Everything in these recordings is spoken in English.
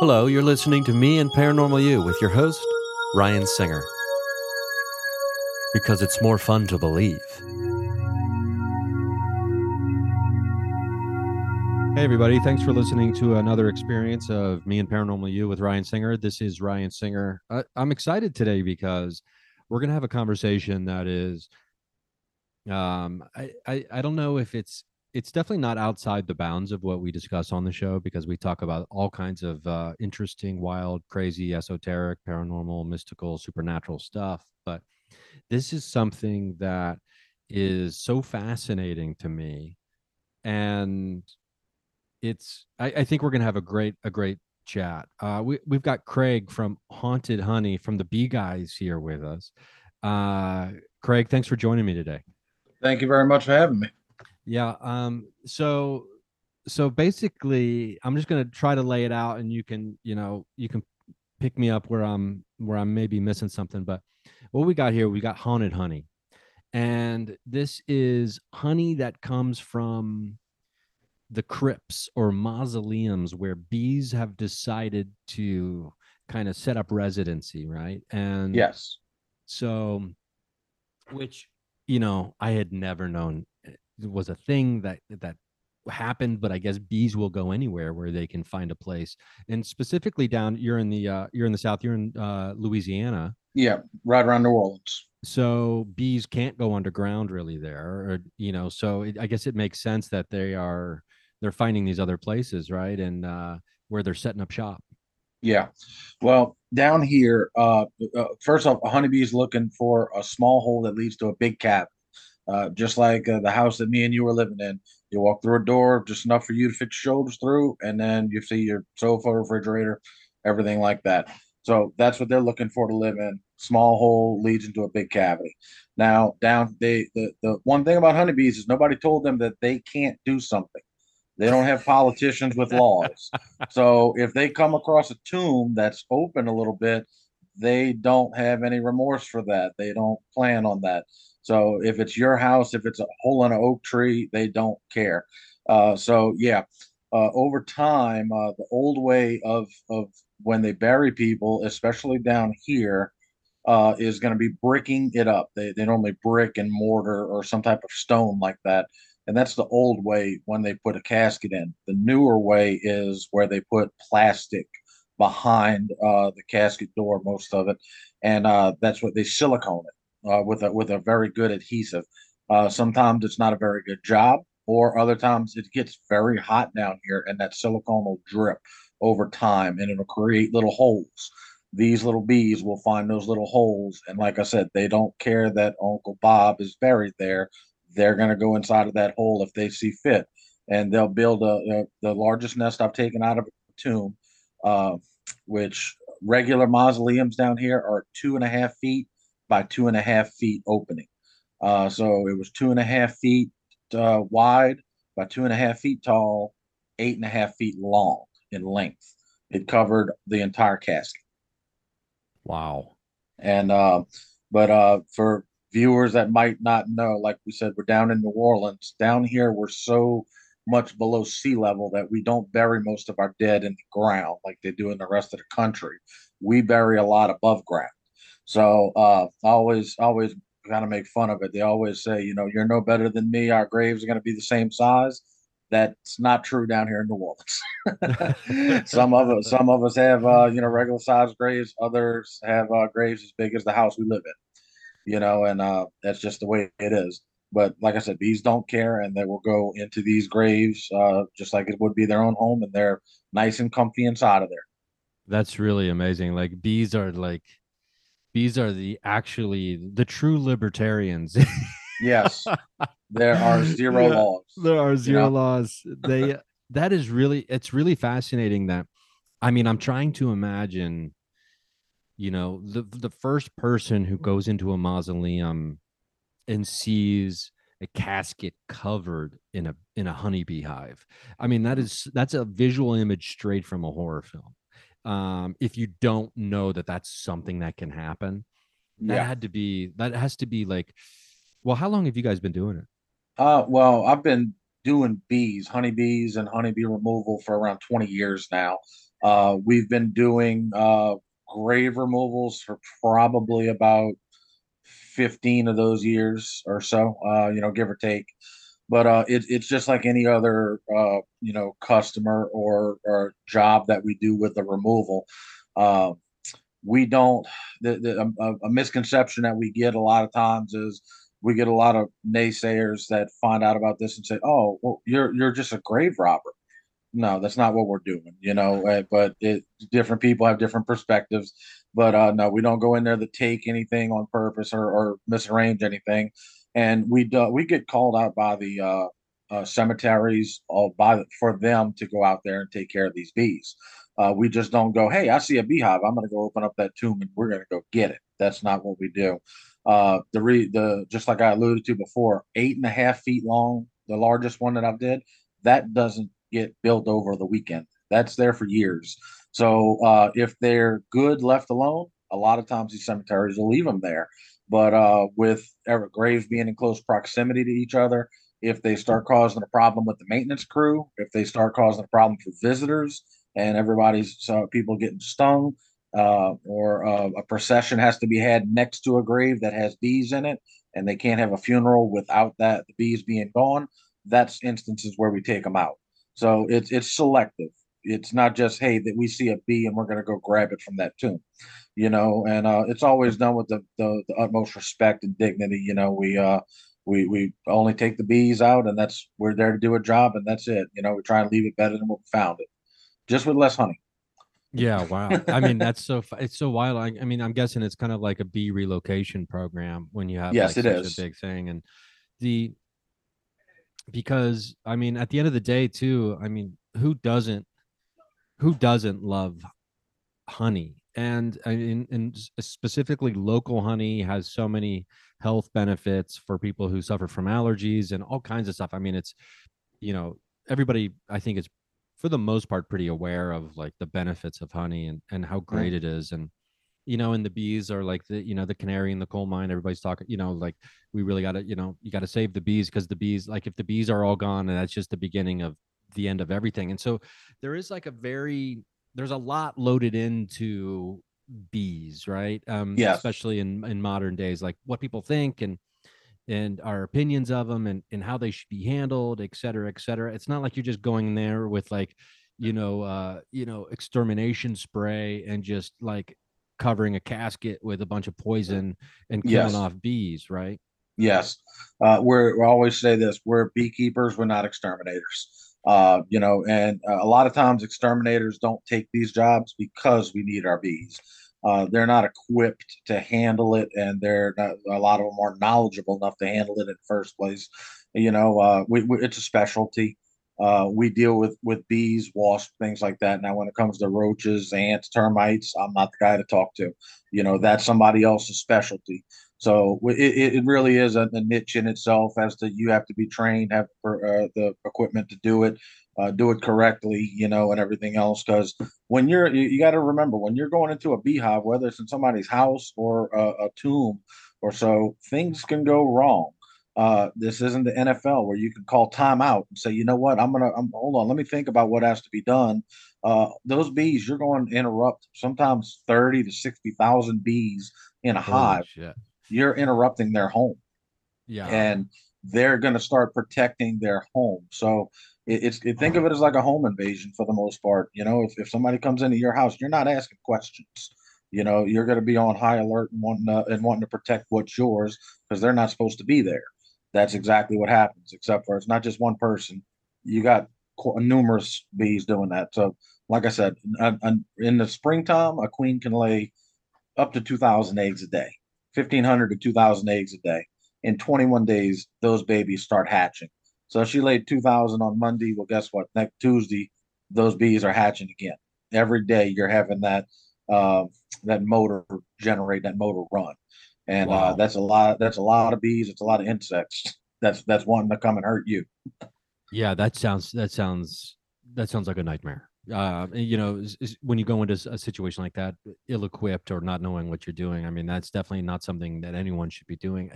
Hello, you're listening to Me and Paranormal You with your host, Ryan Singer. Because it's more fun to believe. Hey, everybody. Thanks for listening to another experience of Me and Paranormal You with Ryan Singer. This is Ryan Singer. I, I'm excited today because we're going to have a conversation that is, um, I, I, I don't know if it's, it's definitely not outside the bounds of what we discuss on the show because we talk about all kinds of uh, interesting, wild, crazy, esoteric, paranormal, mystical, supernatural stuff. But this is something that is so fascinating to me and it's I, I think we're gonna have a great a great chat. Uh, we we've got Craig from Haunted Honey from the Bee Guys here with us. Uh, Craig, thanks for joining me today. Thank you very much for having me. Yeah. Um. So so basically, I'm just gonna try to lay it out, and you can you know you can pick me up where I'm where I'm maybe missing something. But what we got here, we got Haunted Honey, and this is honey that comes from the crypts or mausoleums where bees have decided to kind of set up residency, right? And yes, so which you know I had never known eh, was a thing that that happened but i guess bees will go anywhere where they can find a place and specifically down you're in the uh you're in the south you're in uh louisiana yeah right around new orleans so bees can't go underground really there or you know so it, i guess it makes sense that they are they're finding these other places, right? And uh, where they're setting up shop. Yeah. Well, down here, uh, uh, first off, a honeybee's looking for a small hole that leads to a big cabin. Uh, just like uh, the house that me and you were living in. You walk through a door just enough for you to fit your shoulders through, and then you see your sofa, refrigerator, everything like that. So that's what they're looking for to live in. Small hole leads into a big cavity. Now, down they the the one thing about honeybees is nobody told them that they can't do something. They don't have politicians with laws. So if they come across a tomb that's open a little bit, they don't have any remorse for that. They don't plan on that. So if it's your house, if it's a hole in an oak tree, they don't care. Uh, so yeah, uh, over time, uh, the old way of of when they bury people, especially down here, uh, is going to be bricking it up. They they normally brick and mortar or some type of stone like that and that's the old way when they put a casket in. The newer way is where they put plastic behind uh, the casket door, most of it, and uh, that's what they silicone it uh, with a with a very good adhesive. Uh, sometimes it's not a very good job, or other times it gets very hot down here, and that silicone will drip over time, and it'll create little holes. These little bees will find those little holes, and like I said, they don't care that Uncle Bob is buried there they're to go inside of that hole if they see fit, and they'll build a, a the largest nest I've taken out of a tomb, uh, which regular mausoleums down here are two and a half feet by two and a half feet opening. Uh, so it was two and a half feet uh, wide by two and a half feet tall, eight and a half feet long in length. It covered the entire casket. Wow. And uh, but uh, for viewers that might not know, like we said, we're down in New Orleans. Down here, we're so much below sea level that we don't bury most of our dead in the ground like they do in the rest of the country. We bury a lot above ground. So uh, always, always kind of make fun of it. They always say, you know, you're no better than me. Our graves are going to be the same size. That's not true down here in New Orleans. some of us, some of us have uh, you know regular sized graves. Others have uh, graves as big as the house we live in. You know, and uh, that's just the way it is. But like I said, bees don't care, and they will go into these graves uh, just like it would be their own home, and they're nice and comfy inside of there. That's really amazing. Like bees are like bees are the actually the true libertarians. yes, there are zero yeah, laws. There are zero know? laws. They that is really it's really fascinating that I mean, I'm trying to imagine you know, the the first person who goes into a mausoleum and sees a casket covered in a in a honeybee hive. I mean, that hmm. is that's a visual image straight from a horror film. Um, if you don't know that that's something that can happen, that yeah. had to be that has to be like. Well, how long have you guys been doing it? Uh, well, I've been doing bees, honeybees, and honeybee removal for around 20 years now. Uh, we've been doing uh, grave removals for probably about 15 of those years or so, uh, you know, give or take. But uh, it, it's just like any other, uh, you know, customer or, or job that we do with the removal. Uh, we don't, the, the, a, a misconception that we get a lot of times is we get a lot of naysayers that find out about this and say, "Oh, well, you're you're just a grave robber." No, that's not what we're doing, you know. Uh, but it, different people have different perspectives. But uh, no, we don't go in there to take anything on purpose or, or misarrange anything. And we do, we get called out by the uh, uh, cemeteries all by for them to go out there and take care of these bees. Uh, we just don't go, hey, I see a beehive. I'm going to go open up that tomb and we're going to go get it. That's not what we do. Uh, the re the just like I alluded to before, eight and a half feet long, the largest one that I've did, that doesn't get built over the weekend. That's there for years. So uh, if they're good left alone, a lot of times these cemeteries will leave them there. But uh, with ever graves being in close proximity to each other, if they start causing a problem with the maintenance crew, if they start causing a problem for visitors, and everybody's uh, people getting stung, uh, or uh, a procession has to be had next to a grave that has bees in it, and they can't have a funeral without that the bees being gone. That's instances where we take them out. So it's it's selective. It's not just hey that we see a bee and we're going to go grab it from that tomb, you know. And uh, it's always done with the, the, the utmost respect and dignity. You know, we uh we we only take the bees out, and that's we're there to do a job, and that's it. You know, we try and leave it better than what we found it, just with less honey. Yeah, wow. I mean, that's so it's so wild. I, I, mean, I'm guessing it's kind of like a bee relocation program when you have yes, like, it is a big thing, and the because I mean, at the end of the day, too. I mean, who doesn't who doesn't love honey? And in, and specifically, local honey has so many health benefits for people who suffer from allergies and all kinds of stuff. I mean, it's you know everybody I think is for the most part pretty aware of like the benefits of honey and and how great it is and you know and the bees are like the you know the canary in the coal mine everybody's talking you know like we really got to you know you got to save the bees because the bees like if the bees are all gone and that's just the beginning of the end of everything and so there is like a very there's a lot loaded into bees right um yeah especially in in modern days like what people think and and our opinions of them and, and how they should be handled, et cetera, et cetera. It's not like you're just going there with like, you know, uh, you know, extermination spray and just like covering a casket with a bunch of poison and killing yes. off bees, right? Yes. Uh, we're, we always say this, we're beekeepers, we're not exterminators. Uh, you know, and uh, a lot of times exterminators don't take these jobs because we need our bees. Uh, they're not equipped to handle it, and they're not, a lot of them aren't knowledgeable enough to handle it in the first place. You know, uh, we, we, it's a specialty. Uh, we deal with with bees, wasps, things like that. Now, when it comes to roaches, ants, termites, I'm not the guy to talk to. You know, that's somebody else's specialty. So it, it really is a, a niche in itself. As to you have to be trained, have uh, the equipment to do it uh, do it correctly, you know, and everything else. Because when you're, you, you got to remember when you're going into a beehive, whether it's in somebody's house or a, a tomb or so, things can go wrong. Uh, this isn't the NFL where you can call timeout and say, you know what, I'm gonna, I'm, hold on, let me think about what has to be done. Uh, those bees, you're going to interrupt sometimes thirty to sixty thousand bees in a Holy hive. Shit. You're interrupting their home. Yeah, and they're going to start protecting their home. So it, it's it, think of it as like a home invasion for the most part. You know, if, if somebody comes into your house, you're not asking questions. You know, you're going to be on high alert and wanting to, and wanting to protect what's yours because they're not supposed to be there. That's exactly what happens. Except for it's not just one person. You got numerous bees doing that. So, like I said, in the springtime, a queen can lay up to 2,000 eggs a day, 1,500 to 2,000 eggs a day. In 21 days, those babies start hatching. So she laid 2,000 on Monday. Well, guess what? Next Tuesday, those bees are hatching again. Every day you're having that uh, that motor generate that motor run, and uh, wow. uh, that's a lot. That's a lot of bees. It's a lot of insects. That's that's wanting to come and hurt you. Yeah, that sounds that sounds that sounds like a nightmare. Uh, you know, is, is when you go into a situation like that, ill-equipped or not knowing what you're doing, I mean, that's definitely not something that anyone should be doing.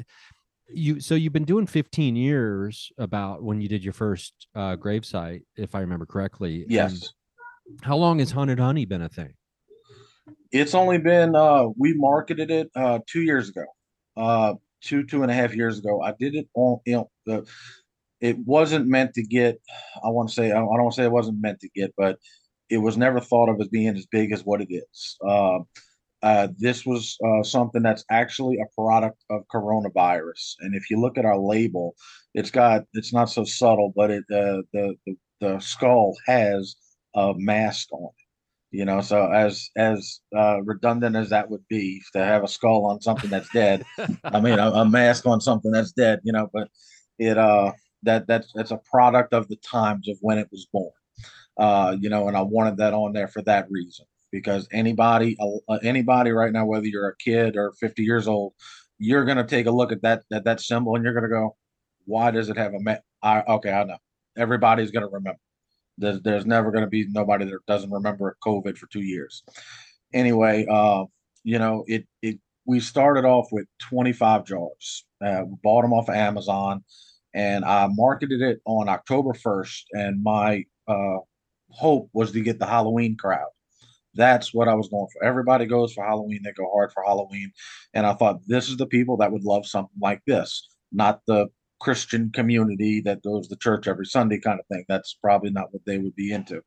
You so you've been doing 15 years about when you did your first uh gravesite if i remember correctly yes. and how long has haunted honey been a thing? It's only been uh we marketed it uh two years ago. Uh two two and a half years ago. I did it on you know the it wasn't meant to get i want to say i don't want to say it wasn't meant to get but it was never thought of as being as big as what it is uh uh, this was uh, something that's actually a product of coronavirus. And if you look at our label, it's got it's not so subtle, but it uh, the, the the skull has a mask on it. You know, so as as uh, redundant as that would be to have a skull on something that's dead, I mean a, a, mask on something that's dead. You know, but it uh that that's that's a product of the times of when it was born. Uh, you know, and I wanted that on there for that reason because anybody uh, anybody right now whether you're a kid or 50 years old you're to take a look at that at that symbol and you're to go why does it have a ma- I, okay i know. Everybody's to remember. There's, there's never to be nobody that doesn't remember covid for two years. Anyway uh you know it it we started off with 25 jars uh, bought them off of amazon and i marketed it on october 1st and my uh hope was to get the halloween crowd that's what I was going for. Everybody goes for Halloween, they go hard for Halloween. And I thought this is the people that would love something like this, not the Christian community that goes to church every Sunday kind of thing. That's probably not what they would be into.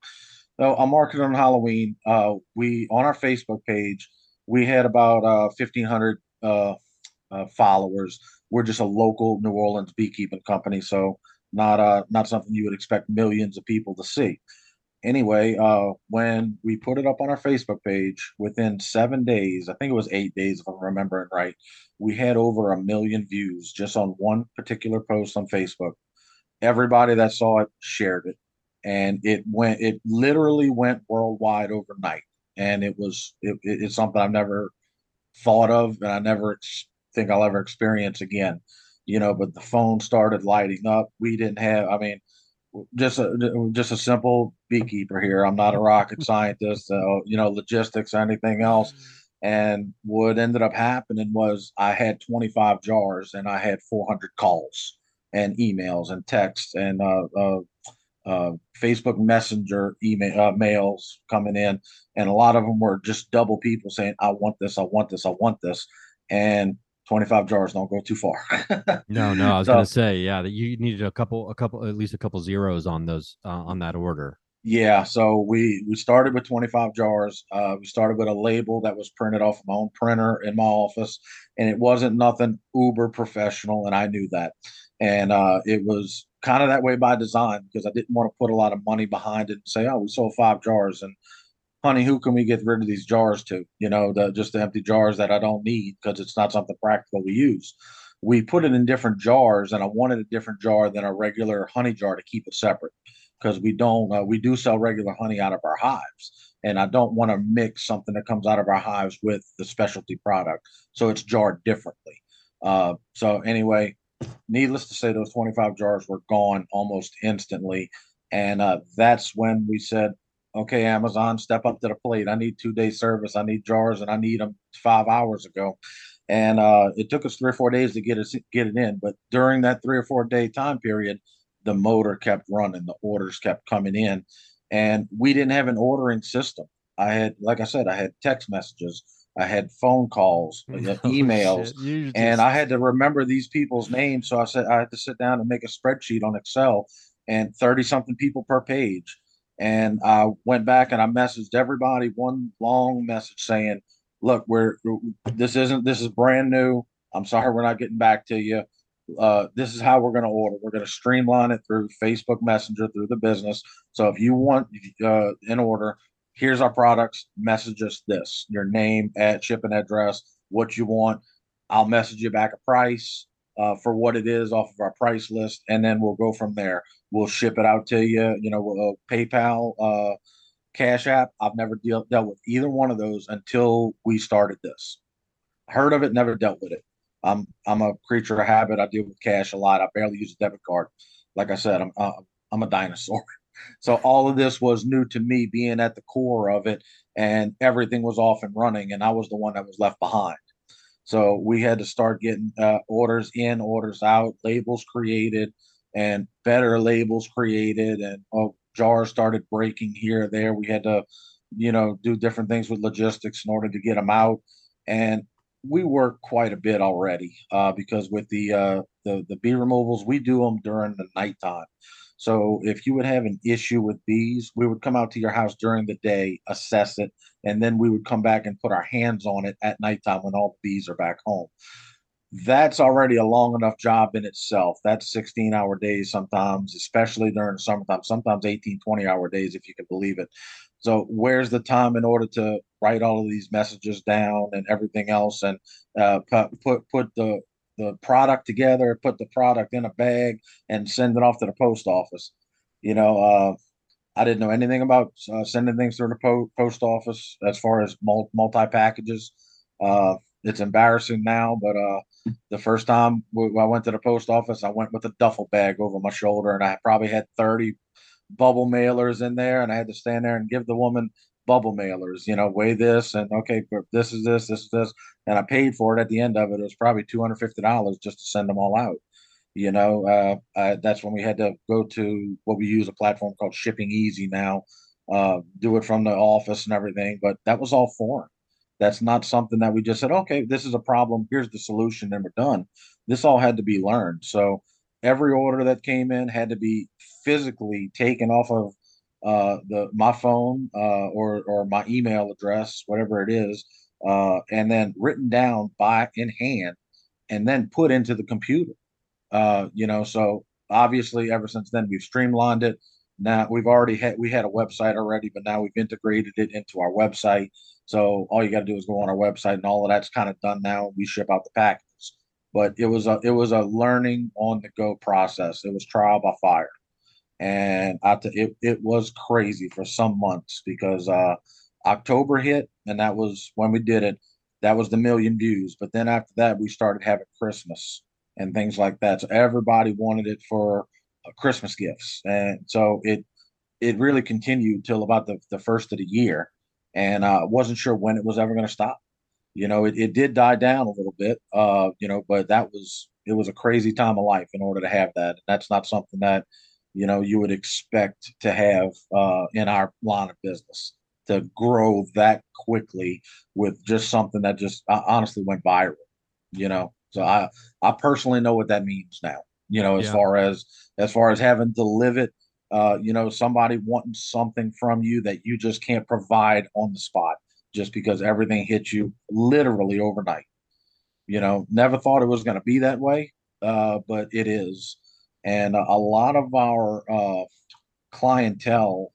So I marketed on Halloween. Uh, we on our Facebook page, we had about uh, 1,500 uh, uh, followers. We're just a local New Orleans beekeeping company, so not uh, not something you would expect millions of people to see anyway, uh, when we put it up on our Facebook page, within seven days, I think it was eight days, if I'm remembering right, we had over a million views just on one particular post on Facebook. Everybody that saw it shared it, and it went. It literally went worldwide overnight, and it was. It, it's something I've never thought of, and I never think I'll ever experience again. You know, but the phone started lighting up. We didn't have. I mean just a just a simple beekeeper here. I'm not a rocket scientist, uh, you know, logistics or anything else. And what ended up happening was I had 25 jars and I had 400 calls and emails and texts and uh, uh, uh, Facebook Messenger email uh, mails coming in, and a lot of them were just double people saying, "I want this, I want this, I want this," and 25 jars don't go too far. no, no, I was so, gonna say, yeah, that you needed a couple, a couple, at least a couple zeros on those uh, on that order. Yeah, so we we started with 25 jars. Uh, we started with a label that was printed off my own printer in my office, and it wasn't nothing uber professional, and I knew that. And uh, it was kind of that way by design because I didn't want to put a lot of money behind it and say, "Oh, we sold five jars," and honey, who can we get rid of these jars to? You know, the just the empty jars that I don't need because it's not something practical we use. We put it in different jars, and I wanted a different jar than a regular honey jar to keep it separate because we don't uh, we do sell regular honey out of our hives, and I don't want to mix something that comes out of our hives with the specialty product, so it's jarred differently. Uh, so anyway, needless to say, those 25 jars were gone almost instantly. And uh, that's when we said, okay, Amazon, step up to the plate. I need two day service. I need jars, and I need them five hours ago. And uh, it took us three or four days to get it get it in. But during that three or four day time period, the motor kept running, the orders kept coming in, and we didn't have an ordering system. I had, like I said, I had text messages. I had phone calls, oh, emails, and I had to remember these people's names. So I said I had to sit down and make a spreadsheet on Excel and 30 something people per page. And I went back and I messaged everybody one long message saying, look, we're this isn't this is brand new. I'm sorry we're not getting back to you. Uh, this is how we're going to order. We're going to streamline it through Facebook Messenger through the business. So if you want uh, in order, here's our products. Message us this: your name, at shipping address, what you want. I'll message you back a price uh, for what it is off of our price list, and then we'll go from there. We'll ship it out to you. You know, uh, PayPal, uh, Cash App. I've never deal, dealt with either one of those until we started this. Heard of it, never dealt with it. I'm I'm a creature of habit. I deal with cash a lot. I barely use a debit card. Like I said, I'm uh, I'm a dinosaur. So all of this was new to me, being at the core of it, and everything was off and running, and I was the one that was left behind. So we had to start getting uh, orders in, orders out, labels created, and better labels created, and oh, jars started breaking here there. We had to, you know, do different things with logistics in order to get them out, and we work quite a bit already uh, because with the uh, the the bee removals, we do them during the nighttime. So if you would have an issue with bees, we would come out to your house during the day, assess it, and then we would come back and put our hands on it at nighttime when all the bees are back home. That's already a long enough job in itself. That's 16 hour days sometimes, especially during summertime, sometimes 18, 20 hour days, if you can believe it. So where's the time in order to write all of these messages down and everything else and uh, put, put the, the product together, put the product in a bag and send it off to the post office. You know, uh, I didn't know anything about uh, sending things through the po- post office as far as multi packages. Uh, it's embarrassing now, but uh, the first time I went to the post office, I went with a duffel bag over my shoulder, and I probably had thirty bubble mailers in there, and I had to stand there and give the woman bubble mailers. You know, weigh this, and okay, this is this, this is this, and I paid for it. At the end of it, it was probably two hundred fifty dollars just to send them all out. You know, uh, uh, that's when we had to go to what we use a platform called ShippingEasy now, uh, do it from the office and everything. But that was all foreign. That's not something that we just said, okay, this is a problem. Here's the solution, and we're done. This all had to be learned. So every order that came in had to be physically taken off of uh, the my phone uh, or or my email address, whatever it is, uh, and then written down by in hand, and then put into the computer. Uh, you know, so obviously, ever since then, we've streamlined it. Now we've already had we had a website already, but now we've integrated it into our website. So all you got to do is go on our website, and all of that's kind of done now. We ship out the packages, but it was a it was a learning on the go process. It was trial by fire, and t- it it was crazy for some months because uh, October hit, and that was when we did it. That was the million views. But then after that, we started having Christmas and things like that. So everybody wanted it for uh, Christmas gifts, and so it it really continued till about the, the first of the year, and I uh, wasn't sure when it was ever going to stop. You know, it, it did die down a little bit, uh, you know, but that was it was a crazy time of life in order to have that. That's not something that you know you would expect to have uh, in our line of business to grow that quickly with just something that just uh, honestly went viral. You know, so I I personally know what that means now. You know, as yeah. far as as far as having to live it, uh, you know, somebody wanting something from you that you just can't provide on the spot just because everything hits you literally overnight. You know, never thought it was going to be that way, uh, but it is. And a, lot of our uh, clientele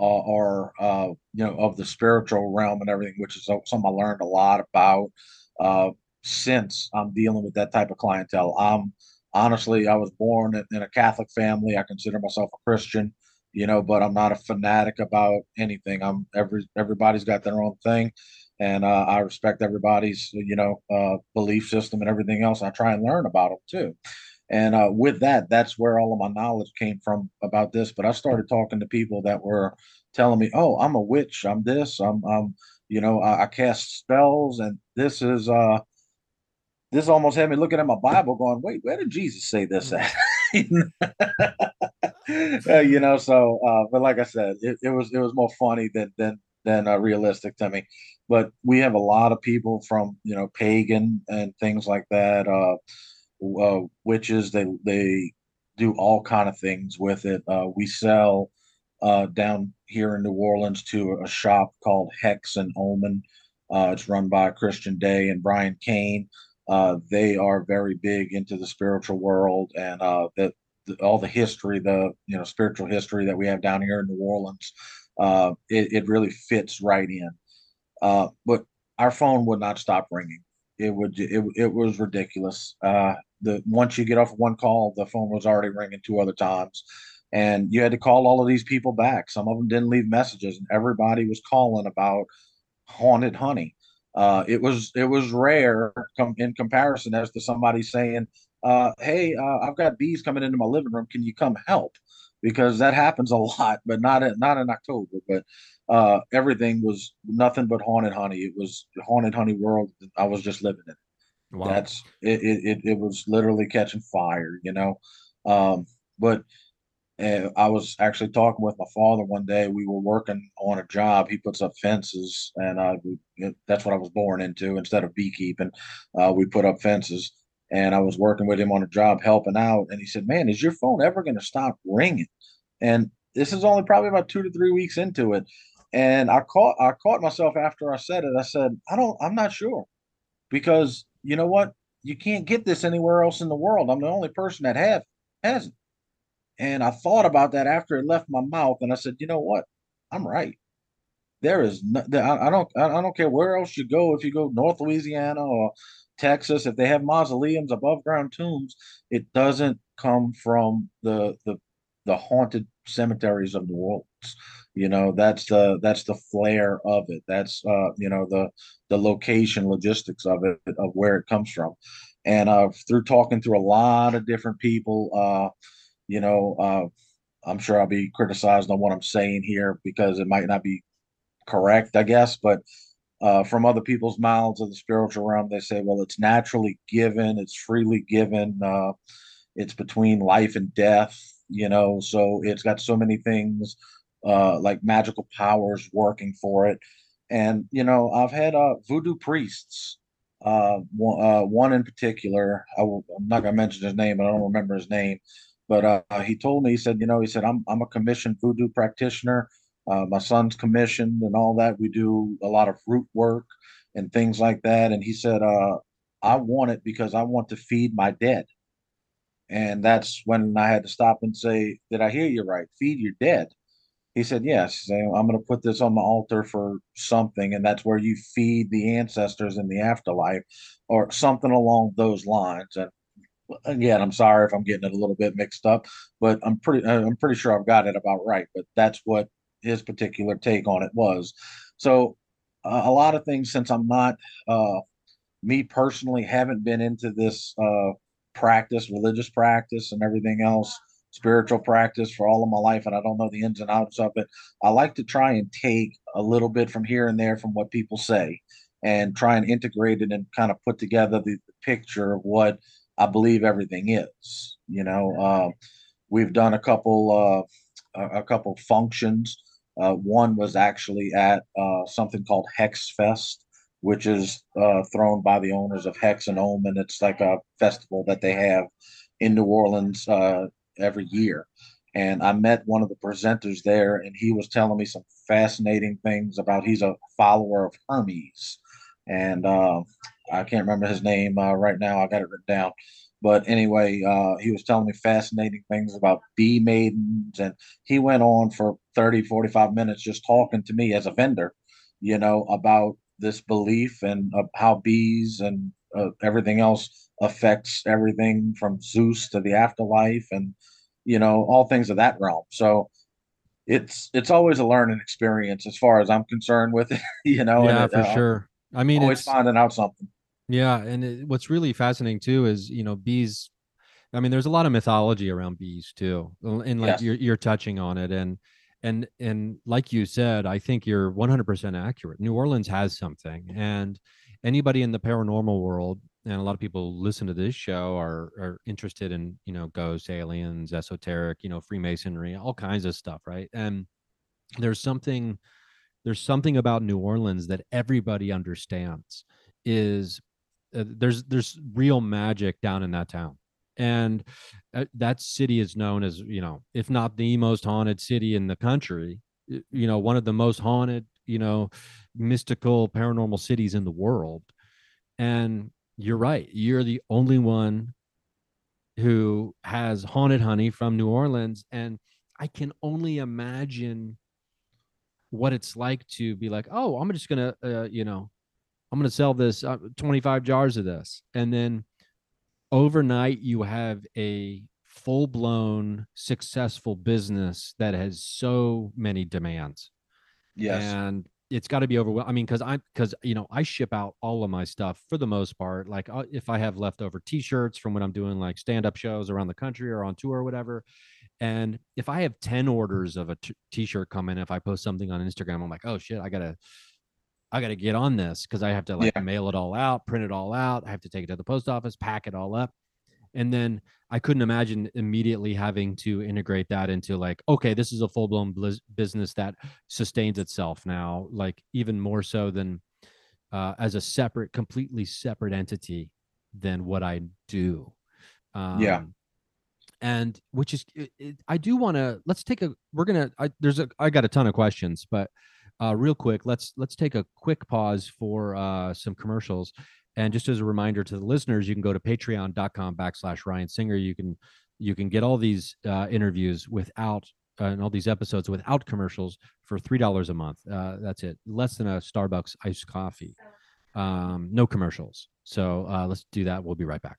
uh, are, uh, you know, of the spiritual realm and everything, which is something I learned a lot about. Uh, since I'm dealing with that type of clientele. I'm honestly, I was born in a Catholic family. I consider myself a Christian, you know, but I'm not a fanatic about anything. I'm every everybody's got their own thing, and uh, I respect everybody's you know uh, belief system and everything else. I try and learn about them too. And uh, with that, that's where all of my knowledge came from about this. But I started talking to people that were telling me, "Oh, I'm a witch. I'm this. I'm, I'm you know, I, I cast spells, and this is uh, this almost had me looking at my Bible, going, "Wait, where did Jesus say this at?" uh, you know, so uh, but like I said, it, it, was it was more funny than than than uh, realistic to me. But we have a lot of people from you know pagan and things like that, uh, witches. They they do all kind of things with it. Uh, we sell uh, down here in New Orleans to a shop called Hex and Omen. Uh, it's run by Christian Day and Brian Cain. Uh, they are very big into the spiritual world and uh, the, all the history, the you know spiritual history that we have down here in New Orleans. Uh, it, it really fits right in. Uh, but our phone would not stop ringing. It would it, it was ridiculous. Uh, the once you get off one call, the phone was already ringing two other times, and you had to call all of these people back. Some of them didn't leave messages, and everybody was calling about haunted honey. Uh, it was it was rare com- in comparison as to somebody saying, uh, "Hey, uh, I've got bees coming into my living room. Can you come help?" Because that happens a lot, but not in, not in October. But uh, everything was nothing but haunted honey. It was haunted honey world. I was just living in. Wow. That's it, it. It was literally catching fire, you know. Um, but uh, I was actually talking with my father one day. We were working on a job. He puts up fences, and uh, we, that's what I was born into. Instead of beekeeping, uh, we put up fences. And I was working with him on a job, helping out. And he said, "Man, is your phone ever going to stop ringing?" And this is only probably about two to three weeks into it. And I caught I caught myself after I said it. I said, "I don't. I'm not sure," because you know what? You can't get this anywhere else in the world. I'm the only person that have hasn't. And I thought about that after it left my mouth, and I said, you know what? I'm right. There is no, I don't I don't care where else you go. If you go North Louisiana or Texas, if they have mausoleums, above ground tombs, it doesn't come from the the the haunted cemeteries of New You know, that's the that's the flair of it. That's uh, you know, the the location logistics of it of where it comes from. And uh through talking through a lot of different people, uh, you know, uh I'm sure I'll be criticized on what I'm saying here because it might not be correct, I guess, but uh, from other people's mouths of the spiritual realm, they say, well, it's naturally given, it's freely given, uh, it's between life and death, you know, so it's got so many things uh, like magical powers working for it. And you know, I've had uh, voodoo priests. Uh, one, uh, one in particular, I will, I'm not gonna mention his name, I don't remember his name, but uh, he told me, he said, you know, he said, I'm I'm a commissioned voodoo practitioner. Uh, my son's commissioned and all that. We do a lot of root work and things like that. And he said, uh, I want it because I want to feed my dead. And that's when I had to stop and say, Did I hear you right? Feed your dead. He said, Yes, I'm going to put this on the altar for something. And that's where you feed the ancestors in the afterlife or something along those lines. And again, I'm sorry if I'm getting it a little bit mixed up, but I'm pretty, I'm pretty sure I've got it about right. But that's what his particular take on it was. So uh, a lot of things, since I'm not, uh, me personally, haven't been into this uh, practice, religious practice, and everything else spiritual practice for all of my life and I don't know the ins and outs of it. I like to try and take a little bit from here and there from what people say and try and integrate it and kind of put together the, the picture of what I believe everything is. You know, uh, we've done a couple uh, a, couple functions. Uh, one was actually at uh, something called Hex Fest, which is uh, thrown by the owners of Hex and Omen. It's like a festival that they have in New Orleans uh, every year. And I met one of the presenters there, and he was telling me some fascinating things about he's a follower of Hermes. And uh, I can't remember his name uh, right now. I got it written down. But anyway, uh, he was telling me fascinating things about bee maidens. And he went on for 30, 45 minutes just talking to me as a vendor, you know, about this belief and how bees and uh, everything else affects everything from Zeus to the afterlife and you know all things of that realm. So it's it's always a learning experience as far as I'm concerned with it. You know, yeah, it, for uh, sure. I mean, always finding out something. Yeah, and it, what's really fascinating too is you know bees. I mean, there's a lot of mythology around bees too, and like yes. you're you're touching on it, and and and like you said, I think you're 100% accurate. New Orleans has something, and anybody in the paranormal world and a lot of people listen to this show are are interested in you know ghosts aliens esoteric you know freemasonry all kinds of stuff right? And there's something there's something about new orleans that everybody understands is uh, there's there's real magic down in that town. And uh, that city is known as you know if not the most haunted city in the country you know one of the most haunted you know mystical paranormal cities in the world. And you're right you're the only one who has haunted honey from new orleans. And i can only imagine what it's like to be like oh i'm just gonna uh, you know i'm gonna sell this uh, 25 jars of this. And then overnight you have a full blown successful business that has so many demands. Yes. And it's got to be overwhelming. I mean, because I'm because you know I ship out all of my stuff for the most part. Like uh, if I have leftover T-shirts from when I'm doing like stand-up shows around the country or on tour or whatever, and if I have ten orders of a t- T-shirt come in, if I post something on Instagram, I'm like, oh shit, I gotta, I gotta get on this because I have to like yeah. mail it all out, print it all out. I have to take it to the post office, pack it all up and then i couldn't imagine immediately having to integrate that into like okay this is a full-blown business that sustains itself now like even more so than uh, as a separate completely separate entity than what i do. Um, yeah and which is it, it, i do want to let's take a we're gonna I, there's a i got a ton of questions but uh, real quick let's let's take a quick pause for uh, some commercials and just as a reminder to the listeners, you can go to patreon.com backslash Ryan Singer. You can you can get all these uh, interviews without uh, and all these episodes without commercials for three dollars a month. Uh, that's it, less than a Starbucks iced coffee. Um, no commercials. So uh, let's do that. We'll be right back.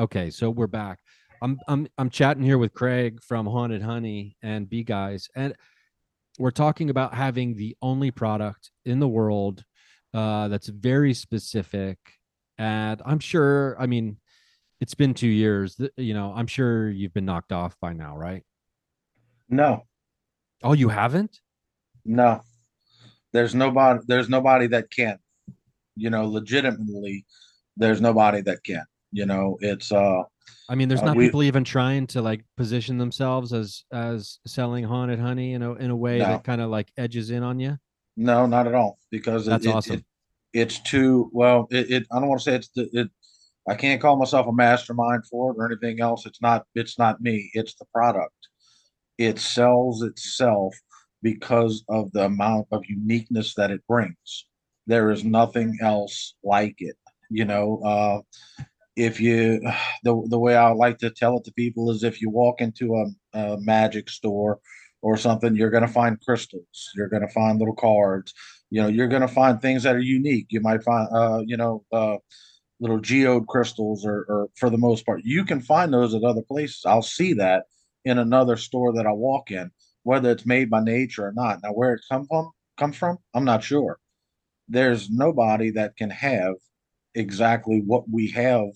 Okay, so we're back. I'm I'm I'm chatting here with Craig from Haunted Honey and Bee Guys. And we're talking about having the only product in the world uh, that's very specific. And I'm sure, I mean, it's been two years. You know, I'm sure you've been knocked off by now, right? No. Oh, you haven't? No. There's nobody. There's nobody that can. You know, legitimately, there's nobody that can. You know, it's uh I mean, there's uh, not we, people even trying to like position themselves as as selling haunted honey, you know, in a way no. that kind of like edges in on you. No, not at all. Because that's it, awesome. It, it's too well. It, it, I don't want to say it's the, it. I can't call myself a mastermind for it or anything else. It's not. It's not me. It's the product. It sells itself because of the amount of uniqueness that it brings. There is nothing else like it. You know, uh, if you the the way I like to tell it to people is if you walk into a, a magic store or something, you're going to find crystals, you're going to find little cards, you know, you're going to find things that are unique. You might find, uh, you know, uh, little geode crystals, or, or for the most part, you can find those at other places. I'll see that in another store that I walk in, whether it's made by nature or not. Now, where it come from, comes from, I'm not sure. There's nobody that can have exactly what we have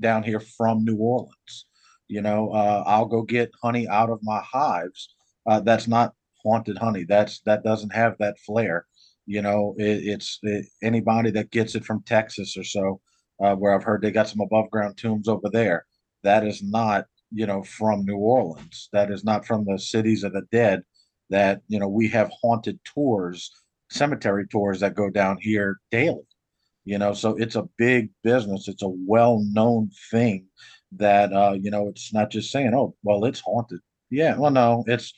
down here from New Orleans. You know, uh, I'll go get honey out of my hives. Uh, that's not haunted honey. That's that doesn't have that flair. You know, it, it's it, anybody that gets it from Texas or so. uh, where I've heard they got some above ground tombs over there. That is not, you know, from New Orleans. That is not from the cities of the dead. That you know we have haunted tours, cemetery tours that go down here daily. You know, so it's a big business. It's a well known thing that uh, you know it's not just saying, oh, well, it's haunted. Yeah, well, no, it's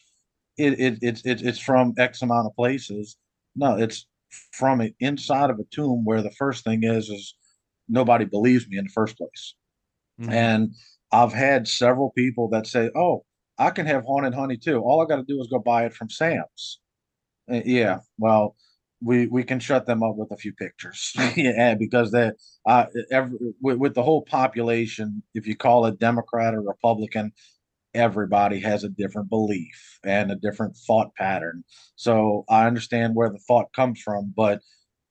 it, it it's it, it's from X amount of places. No, it's from it inside of a tomb where the first thing is is nobody believes me in the first place. Mm-hmm. And I've had several people that say, "Oh, I can have haunted honey too. All I got to do is go buy it from Sam's." Uh, yeah, well, we we can shut them up with a few pictures, yeah, because they uh, every, with, with the whole population, if you call it Democrat or Republican, everybody has a different belief and a different thought pattern. So I understand where the thought comes from, but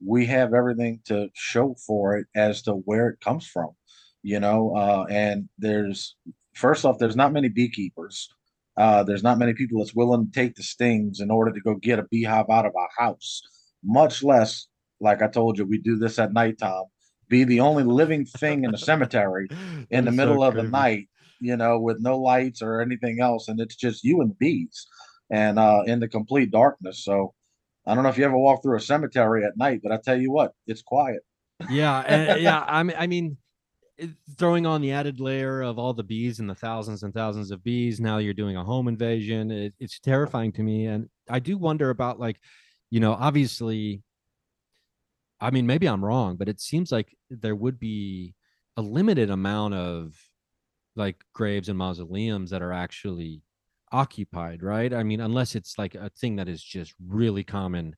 we have everything to show for it as to where it comes from, you know. Uh, and there's first off, there's not many beekeepers. Uh, there's not many people that's willing to take the stings in order to go get a beehive out of a house, much less, like I told you, we do this at nighttime. Be the only living thing in the cemetery in the middle so of the night you know, with no lights or anything else, and it's just you and the bees, and uh, in the complete darkness. So, I don't know if you ever walk through a cemetery at night, but I tell you what, it's quiet. Yeah, and, yeah. I mean, I mean, throwing on the added layer of all the bees and the thousands and thousands of bees. Now you're doing a home invasion. It, it's terrifying to me, and I do wonder about like, you know, obviously. I mean, maybe I'm wrong, but it seems like there would be a limited amount of like graves and mausoleums that are actually occupied, right? I mean, unless it's like a thing that is just really common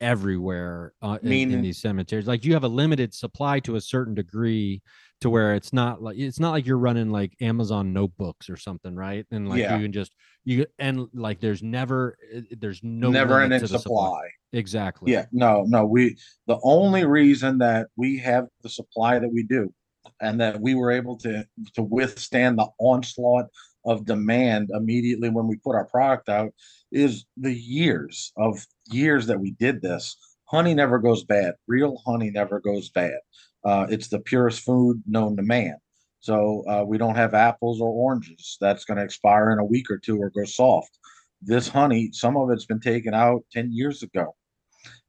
everywhere uh, in, in, these cemeteries. Like you have a limited supply to a certain degree to where it's not like it's not like you're running like Amazon notebooks or something, right? And like yeah. you can just you and like there's never eh, there's no never ending supply. supply. Exactly. Yeah. No. No. We the only reason that we have the supply that we do and that we were able to to withstand the onslaught of demand immediately when we put our product out is the years of years that we did this honey never goes bad real honey never goes bad uh, it's the purest food known to man. So uh, we don't have apples or oranges. That's going to expire in a week or two or go soft. This honey some of it's been taken out 10 years ago.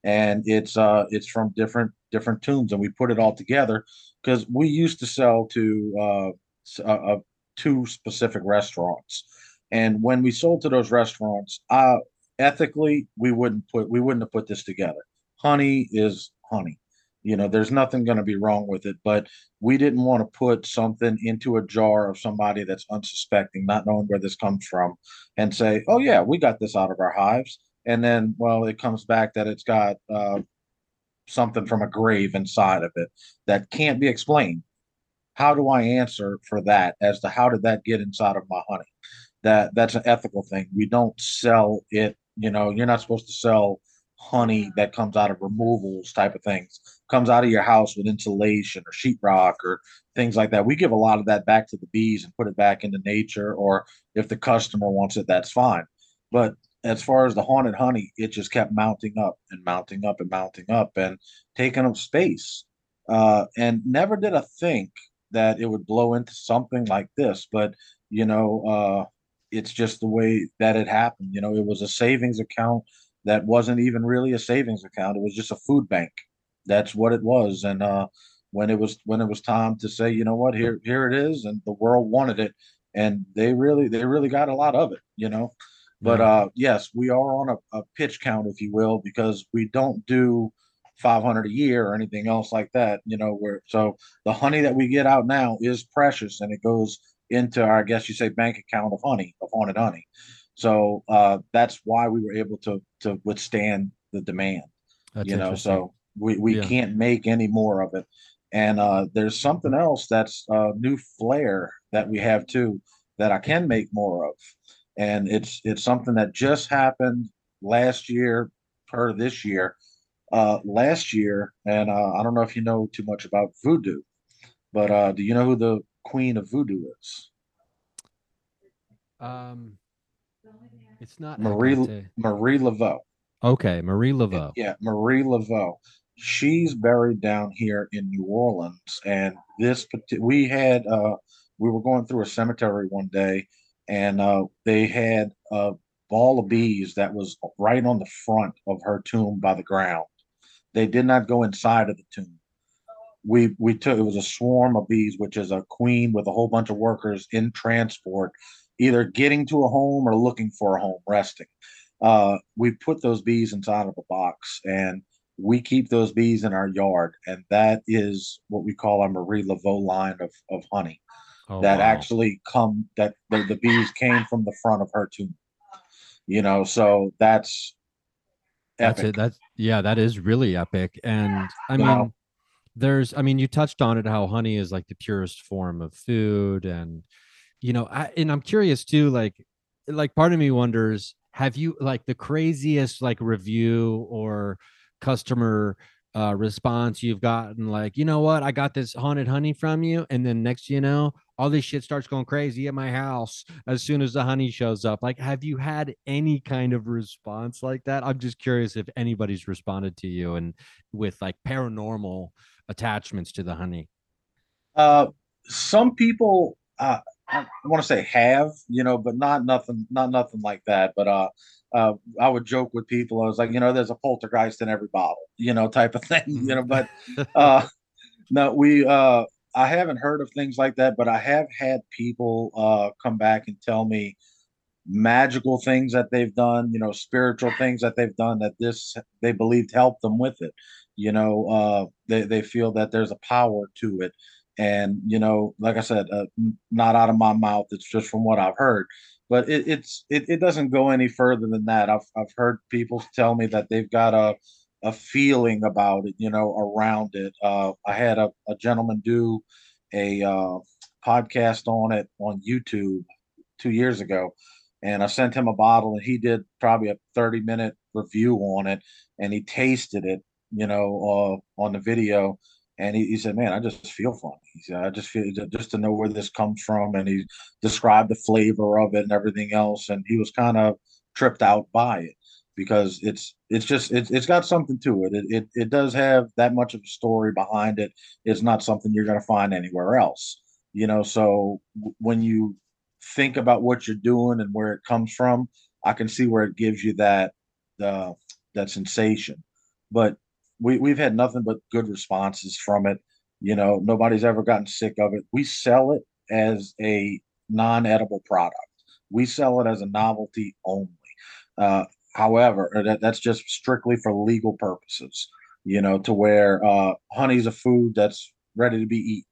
And it's uh it's from different different tombs and we put it all together because we used to sell to uh, uh, uh, two specific restaurants. And when we sold to those restaurants uh ethically we wouldn't put we wouldn't have put this together. Honey is honey you know there's nothing going to be wrong with it but we didn't want to put something into a jar of somebody that's unsuspecting not knowing where this comes from and say oh yeah we got this out of our hives and then well it comes back that it's got uh, something from a grave inside of it that can't be explained. How do i answer for that as to how did that get inside of my honey? That that's an ethical thing. We don't sell it you know you're not supposed to sell honey that comes out of removals type of things comes out of your house with insulation or sheetrock or things like that we give a lot of that back to the bees and put it back into nature or if the customer wants it that's fine but as far as the haunted honey, it just kept mounting up and mounting up and mounting up and taking up space. Uh, and never did I think that it would blow into something like this. But you know, uh, it's just the way that it happened. You know, it was a savings account that wasn't even really a savings account. It was just a food bank. That's what it was. And uh, when it was when it was time to say, you know what, here here it is, and the world wanted it, and they really they really got a lot of it. You know. But uh, yes, we are on a, a pitch count, if you will, because we don't do 500 a year or anything else like that. You know, where so the honey that we get out now is precious and it goes into our, I guess you say, bank account of honey, of haunted honey. So uh, that's why we were able to to withstand the demand. That's you know, so we, we yeah. can't make any more of it. And uh, there's something else that's a new flair that we have too that I can make more of. And it's it's something that just happened last year per this year. Uh last year and uh, i don't know if you know too much about voodoo but uh do you know who the queen of voodoo is? Um it's not marie marie laveau. Okay marie laveau. Yeah marie laveau she's buried down here in New Orleans, and this we had uh, we were going through a cemetery one day, and uh, they had a ball of bees that was right on the front of her tomb by the ground. They did not go inside of the tomb. We we took it was a swarm of bees, which is a queen with a whole bunch of workers in transport, either getting to a home or looking for a home, resting. Uh, we put those bees inside of a box and we keep those bees in our yard, and that is what we call our Marie Laveau line of, of honey. Oh, that wow. actually come that the, the bees came from the front of her tomb. You know, so that's epic. That's it. That's yeah, that is really epic. And I wow. mean, there's I mean, you touched on it how honey is like the purest form of food, and you know, I and I'm curious too, like like part of me wonders, have you like the craziest like review or customer uh, response you've gotten like you know what? I got this haunted honey from you and then next you know all this shit starts going crazy at my house as soon as the honey shows up. Like have you had any kind of response like that? I'm just curious if anybody's responded to you and with like paranormal attachments to the honey. Uh some people uh I want to say have, you know, but not nothing, not nothing like that. But uh, uh, I would joke with people. I was like, you know, there's a poltergeist in every bottle, you know, type of thing, you know. But uh, no, we, uh, I haven't heard of things like that, but I have had people uh, come back and tell me magical things that they've done, you know, spiritual things that they've done that this they believed helped them with it. You know, uh, they they feel that there's a power to it and you know like i said uh, not out of my mouth it's just from what i've heard. But it, it's it, it doesn't go any further than that. I've, I've heard people tell me that they've got a a feeling about it you know around it. Uh, i had a, a gentleman do a uh, podcast on it on youtube two years ago and i sent him a bottle and he did probably a 30 minute review on it and he tasted it you know uh, on the video and he, he said, "Man, I just feel funny." He said, "I just feel just to know where this comes from," and he described the flavor of it and everything else, and he was kind of tripped out by it because it's it's just it's it's got something to it. It it, it does have that much of a story behind it. It's not something you're going to find anywhere else, you know. So when you think about what you're doing and where it comes from, I can see where it gives you that uh, that sensation. But we we've had nothing but good responses from it. You know, nobody's ever gotten sick of it. We sell it as a non-edible product. We sell it as a novelty only. Uh, however, that, that's just strictly for legal purposes. You know, to where uh, honey's a food that's ready to be eaten.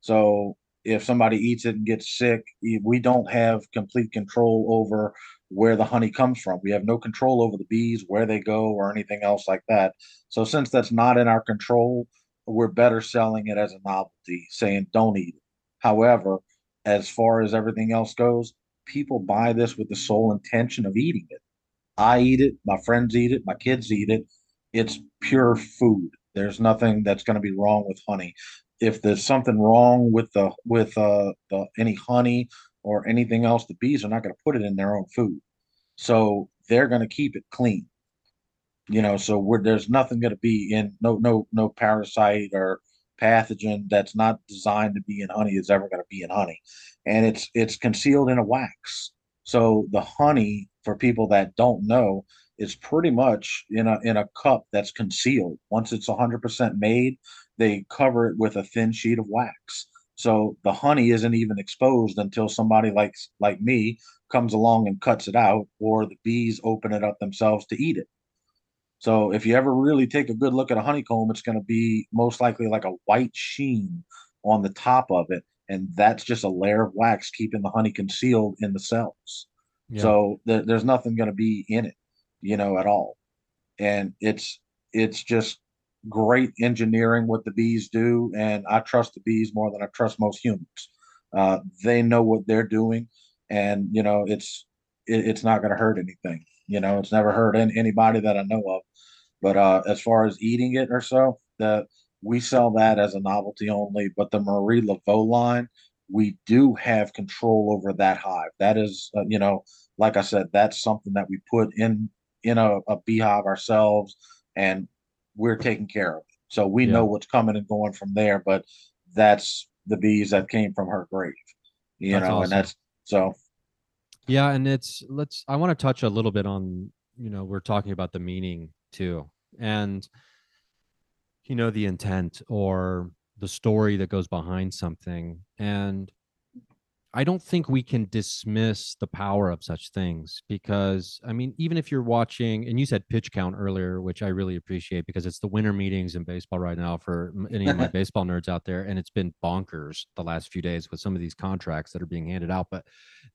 So if somebody eats it and gets sick, we don't have complete control over where the honey comes from. We have no control over the bees, where they go, or anything else like that. So since that's not in our control, we're better selling it as a novelty, saying don't eat it. However, as far as everything else goes, people buy this with the sole intention of eating it. I eat it, my friends eat it, my kids eat it. It's pure food. There's nothing that's going to be wrong with honey. If there's something wrong with the with uh the any honey or anything else, the bees are not going to put it in their own food. So they're going to keep it clean. You know, so there's nothing going to be in no no no parasite or pathogen that's not designed to be in honey is ever going to be in honey, and it's it's concealed in a wax. So the honey, for people that don't know, is pretty much in a in a cup that's concealed. Once it's 100% made, they cover it with a thin sheet of wax. So the honey isn't even exposed until somebody like like me comes along and cuts it out, or the bees open it up themselves to eat it. So if you ever really take a good look at a honeycomb, it's going to be most likely like a white sheen on the top of it, and that's just a layer of wax keeping the honey concealed in the cells. Yeah. So th- there's nothing going to be in it, you know, at all. And it's it's just great engineering what the bees do, and I trust the bees more than I trust most humans. Uh, they know what they're doing, and you know it's it, it's not going to hurt anything. You know, it's never hurt any, anybody that I know of. But uh, as far as eating it or so, the we sell that as a novelty only. But the Marie Laveau line, we do have control over that hive. That is, uh, you know, like I said, that's something that we put in in a, a beehive ourselves, and we're taking care of it. So we Yeah. know what's coming and going from there, but that's the bees that came from her grave, you That's know, awesome. and that's so Yeah, and it's let's I want to touch a little bit on, you know, we're talking about the meaning too. And you know, the intent or the story that goes behind something. And I don't think we can dismiss the power of such things because I mean, even if you're watching and you said pitch count earlier, which I really appreciate because it's the winter meetings in baseball right now for any of my baseball nerds out there, and it's been bonkers the last few days with some of these contracts that are being handed out. But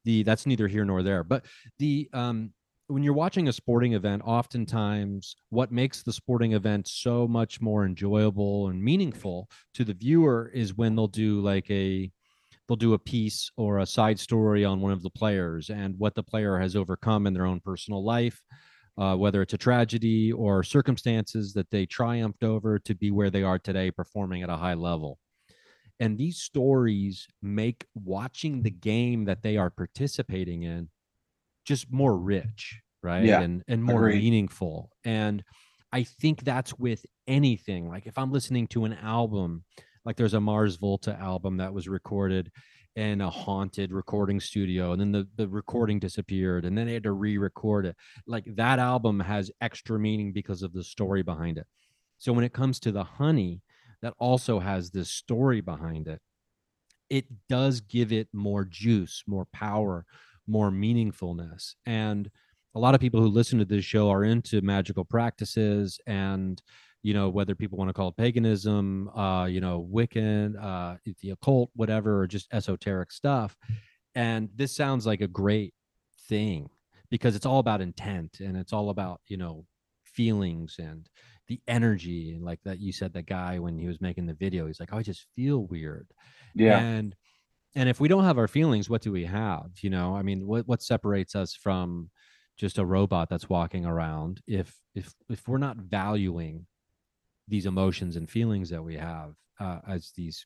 the that's neither here nor there. But the um when you're watching a sporting event, oftentimes what makes the sporting event so much more enjoyable and meaningful to the viewer is when they'll do like a they'll do a piece or a side story on one of the players and what the player has overcome in their own personal life uh, whether it's a tragedy or circumstances that they triumphed over to be where they are today performing at a high level. And these stories make watching the game that they are participating in just more rich right? Yeah, and and more agreed. meaningful. And i think that's with anything. Like if i'm listening to an album like there's a mars volta album that was recorded in a haunted recording studio and then the, the recording disappeared and then they had to re-record it. Like that album has extra meaning because of the story behind it. So when it comes to the honey that also has this story behind it it does give it more juice more power more meaningfulness. And a lot of people who listen to this show are into magical practices and you know whether people want to call it paganism uh you know wiccan uh the occult whatever or just esoteric stuff. And this sounds like a great thing because it's all about intent and it's all about you know feelings and the energy and like that you said that guy when he was making the video he's like oh, i just feel weird. Yeah. and and if we don't have our feelings what do we have you know? I mean what what separates us from just a robot that's walking around if if if we're not valuing these emotions and feelings that we have uh, as these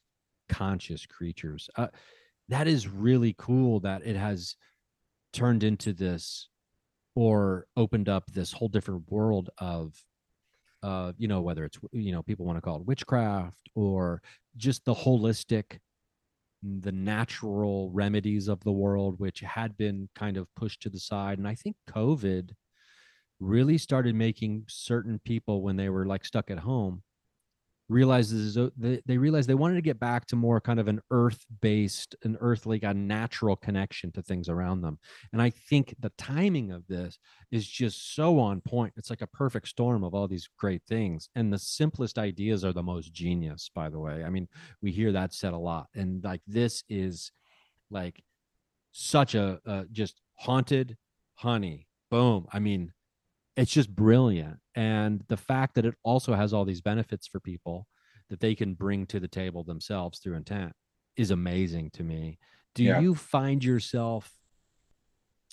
conscious creatures uh, that is really cool that it has turned into this or opened up this whole different world of uh you know whether it's you know people want to call it witchcraft or just the holistic the natural remedies of the world which had been kind of pushed to the side. And i think covid really started making certain people when they were like stuck at home realizes they, they realized they wanted to get back to more kind of an earth based an earthly a natural connection to things around them. And i think the timing of this is just so on point. It's like a perfect storm of all these great things. And the simplest ideas are the most genius by the way. I mean we hear that said a lot. And like this is like such a, a just haunted honey. Boom. I mean it's just brilliant. And the fact that it also has all these benefits for people that they can bring to the table themselves through intent is amazing to me. Do Yeah. you find yourself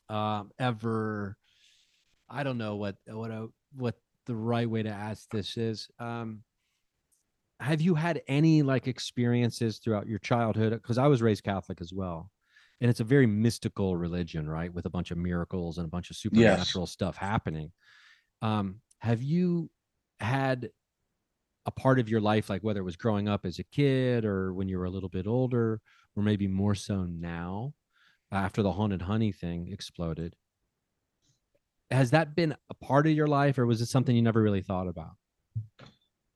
um ever i don't know what what a, what the right way to ask this is um have you had any like experiences throughout your childhood? Because i was raised catholic as well and it's a very mystical religion right with a bunch of miracles and a bunch of supernatural stuff happening. Um have you had a part of your life like whether it was growing up as a kid or when you were a little bit older or maybe more so now after the haunted honey thing exploded? Has that been a part of your life or was it something you never really thought about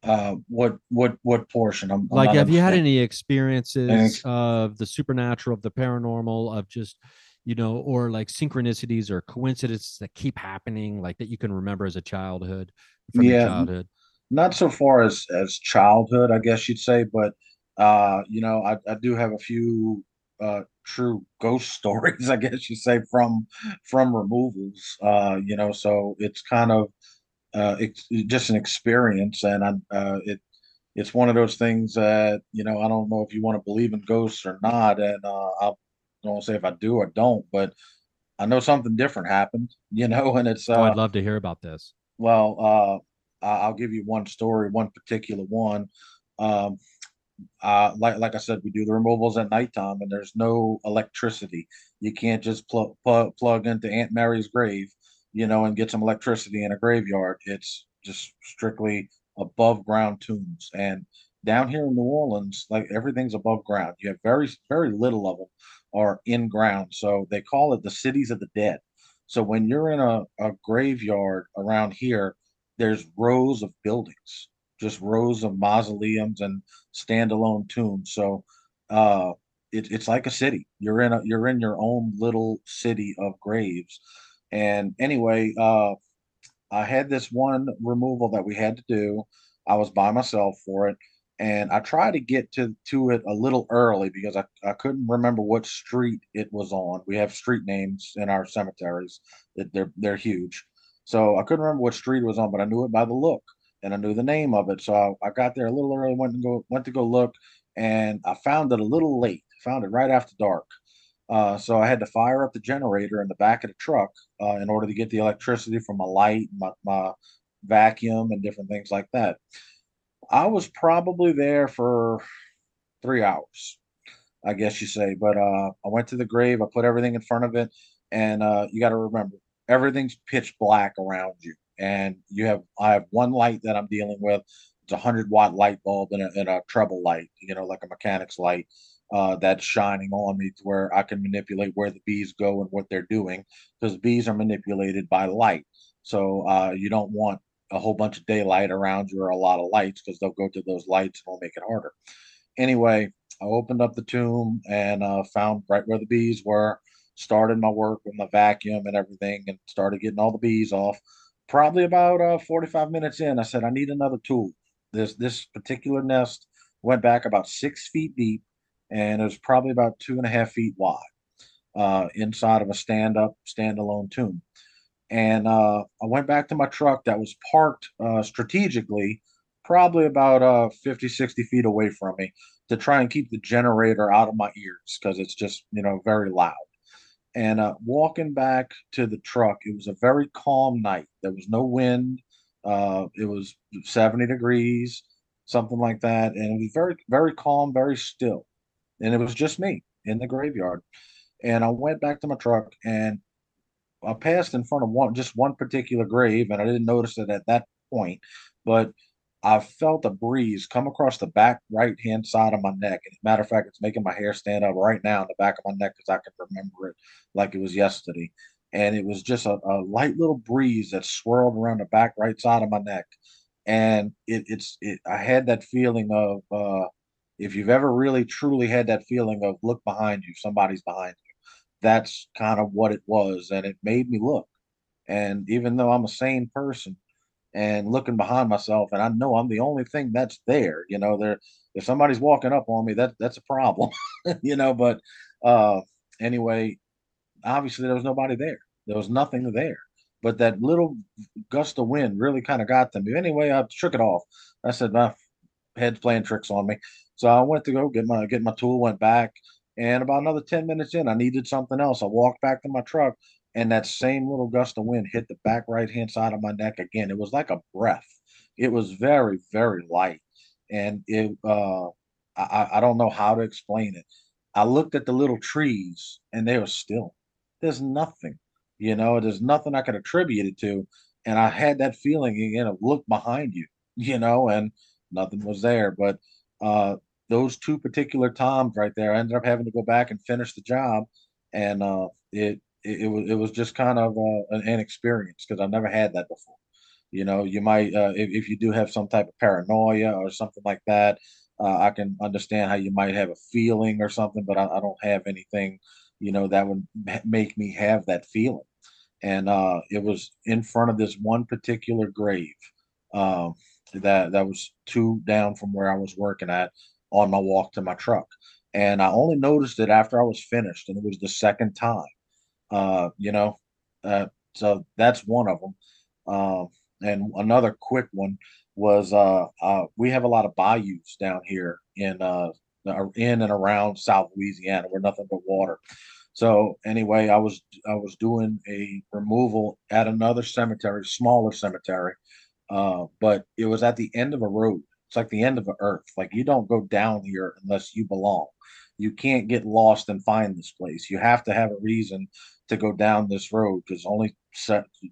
Uh, what what what portion? I'm, I'm like have you had any experiences ex- of the supernatural of the paranormal of just you know or like synchronicities or coincidences that keep happening like that you can remember as a childhood from Yeah. childhood not so far as as childhood, I guess you'd say, but uh, you know, I, I do have a few uh true ghost stories, I guess you say, from from removals. Uh, you know, so it's kind of uh it's just an experience and I uh it it's one of those things that, you know, I don't know if you want to believe in ghosts or not, and uh I'll don't say if I do or don't, but I know something different happened, you know, and it's uh oh i'd love to hear about this well, uh, I- I'll give you one story, one particular one. Um, uh, like like I said, we do the removals at nighttime, and there's no electricity. You can't just plug plug plug into Aunt Mary's grave, you know, and get some electricity in a graveyard. It's just strictly above ground tombs. And down here in New Orleans, like everything's above ground. You have very, very little of them are in ground. So they call it the cities of the dead. So when you're in a, a graveyard around here, there's rows of buildings, just rows of mausoleums and standalone tombs. So uh, it, it's like a city. You're in a you're in your own little city of graves. And anyway, uh, I had this one removal that we had to do. I was by myself for it, and I tried to get to to it a little early because I, I couldn't remember what street it was on. We have street names in our cemeteries; they're they're huge, so I couldn't remember what street it was on, but I knew it by the look and I knew the name of it. So I, I got there a little early, went to go went to go look, and I found it a little late. Found it right after dark. Uh, so I had to fire up the generator in the back of the truck uh, in order to get the electricity from my light, my, my vacuum, and different things like that. I was probably there for three hours, I guess you say. But uh, I went to the grave, I put everything in front of it, and uh, you got to remember everything's pitch black around you, and you have I have one light that I'm dealing with. It's a hundred watt light bulb and a, and a trouble light, you know, like a mechanic's light uh, that's shining on me to where I can manipulate where the bees go and what they're doing because bees are manipulated by light. So uh, you don't want a whole bunch of daylight around you or a lot of lights because they'll go to those lights and it'll make it harder. Anyway, I opened up the tomb and uh, found right where the bees were. Started my work with my vacuum and everything, and started getting all the bees off. Probably about uh, 45 minutes in, I said, I need another tool. This this particular nest went back about six feet deep and it was probably about two and a half feet wide uh, inside of a stand up, standalone tomb. And uh, I went back to my truck that was parked uh, strategically, probably about uh, 50, 60 feet away from me to try and keep the generator out of my ears because it's just, you know, very loud. And uh, walking back to the truck, it was a very calm night. There was no wind. Uh, it was 70 degrees, something like that. And it was very, very calm, very still and it was just me in the graveyard. And I went back to my truck and I passed in front of one just one particular grave, and I didn't notice it at that point, but I felt a breeze come across the back right hand side of my neck. And matter of fact, it's making my hair stand up right now in the back of my neck because I can remember it like it was yesterday. And it was just a, a, light little breeze that swirled around the back right side of my neck. And it, it's it, I had that feeling of uh, if you've ever really truly had that feeling of look behind you, somebody's behind you, that's kind of what it was. And it made me look. And even though I'm a sane person and looking behind myself, and I know I'm the only thing that's there, you know, there if somebody's walking up on me, that that's a problem, you know. But uh anyway, obviously there was nobody there. There was nothing there. But that little gust of wind really kind of got me. Anyway, I shook it off. I said, my head's playing tricks on me. So I went to go get my get my tool, went back, and about another 10 minutes in, I needed something else. I walked back to my truck, and that same little gust of wind hit the back right hand side of my neck again. It was like a breath. It was very, very light. And it uh I, I don't know how to explain it. I looked at the little trees and they were still. There's nothing, you know, there's nothing I could attribute it to. And I had that feeling again of look behind you, you know, and nothing was there. But uh, those two particular times right there, I ended up having to go back and finish the job, and uh, it, it, it was it was just kind of uh, an, an experience because I've never had that before. You know, you might uh, if if you do have some type of paranoia or something like that, uh, I can understand how you might have a feeling or something, but I, I don't have anything, you know, that would make me have that feeling. And uh, it was in front of this one particular grave. Um, that that was two down from where I was working at on my walk to my truck. And I only noticed it after I was finished, and it was the second time. Uh, you know, uh, so that's one of them. Uh, and another quick one was uh, uh, we have a lot of bayous down here in uh, in and around South Louisiana. We're nothing but water. So anyway, I was I was doing a removal at another cemetery, smaller cemetery, uh, but it was at the end of a road. It's like the end of the earth. Like you don't go down here unless you belong. You can't get lost and find this place. You have to have a reason to go down this road because only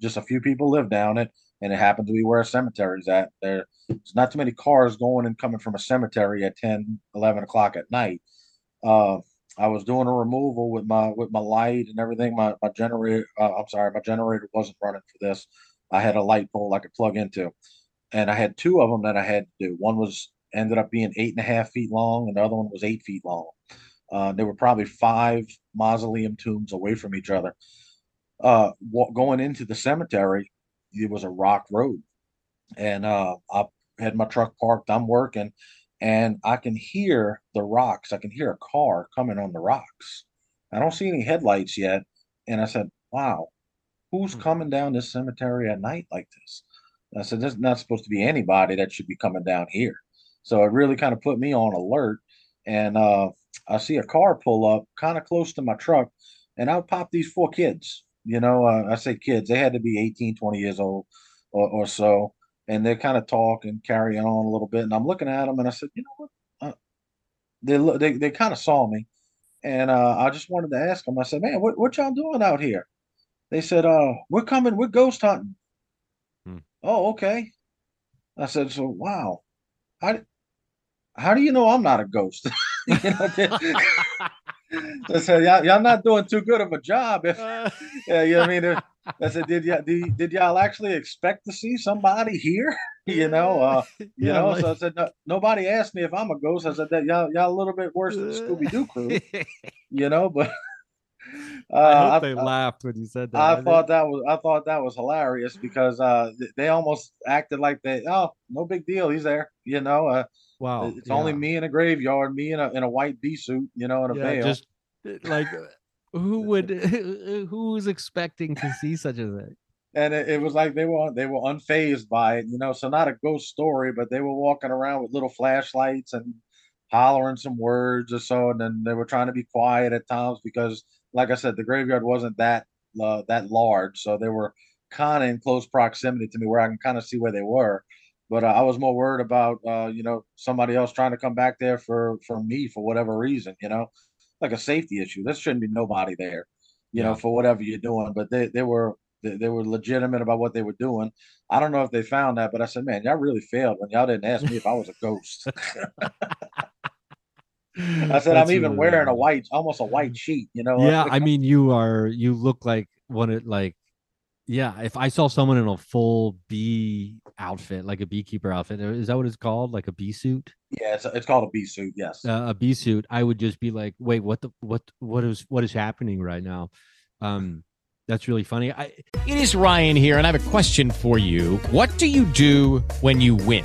just a few people live down it, and it happened to be where a cemetery's at. There's not too many cars going and coming from a cemetery at 10, 11 o'clock at night. Uh, I was doing a removal with my with my light and everything. My my generator, uh, I'm sorry, my generator wasn't running for this. I had a light pole I could plug into, and I had two of them that I had to do. One was ended up being eight and a half feet long, and the other one was eight feet long. Uh, they were probably five mausoleum tombs away from each other. Uh, going into the cemetery, it was a rock road, and uh, I had my truck parked. I'm working, and I can hear the rocks. I can hear a car coming on the rocks. I don't see any headlights yet, and I said, "Wow, who's hmm. coming down this cemetery at night like this?" I said, "There's not supposed to be anybody that should be coming down here." So it really kind of put me on alert. And uh, I see a car pull up kind of close to my truck, and out pop these four kids. You know, uh, I say kids, they had to be 18, 20 years old or, or so. And they're kind of talking, carrying on a little bit. And I'm looking at them and I said, you know what? Uh, they, they, they kind of saw me. And uh, I just wanted to ask them, I said, man, what, what y'all doing out here? They said, uh, we're coming, we're ghost hunting. Oh, okay. I said, so wow. How, how do you know I'm not a ghost? you know, I said, y'all, y'all not doing too good of a job. If yeah, you know I mean. I said, did y'all did, did y'all actually expect to see somebody here? you know, uh, you yeah, know. Like... So I said, no, nobody asked me if I'm a ghost. I said that y'all y'all a little bit worse than Scooby Doo crew, you know. But uh, I hope they I, laughed when you said that. I, I thought that was I thought that was hilarious because uh, they almost acted like they oh no big deal he's there you know uh, Wow. It's yeah. only me in a graveyard, me in a in a white bee suit, you know, in a yeah, veil. Just uh, like who would who's expecting to see such a thing? And it, it, was like they were they were unfazed by it, you know. So not a ghost story, but they were walking around with little flashlights and hollering some words or so, and then they were trying to be quiet at times because, like I said, the graveyard wasn't that uh, that large, so they were kind of in close proximity to me where I can kind of see where they were. But uh, I was more worried about, uh, you know, somebody else trying to come back there for for me for whatever reason, you know, like a safety issue. There shouldn't be nobody there, you yeah. know, for whatever you're doing. But they they were they, they, were legitimate about what they were doing. I don't know if they found that, but I said, man, y'all really failed when y'all didn't ask me if I was a ghost. I said That's I'm even wearing a white, almost a white sheet. You know. Yeah, I mean, you are. You look like one of like yeah, if I saw someone in a full bee outfit, like a beekeeper outfit, is that what it's called? Like a bee suit? Yeah, it's, it's called a bee suit. Yes, uh, a bee suit. I would just be like, wait, what the what what is what is happening right now? Um, that's really funny. I it is Ryan here, and I have a question for you. What do you do when you win?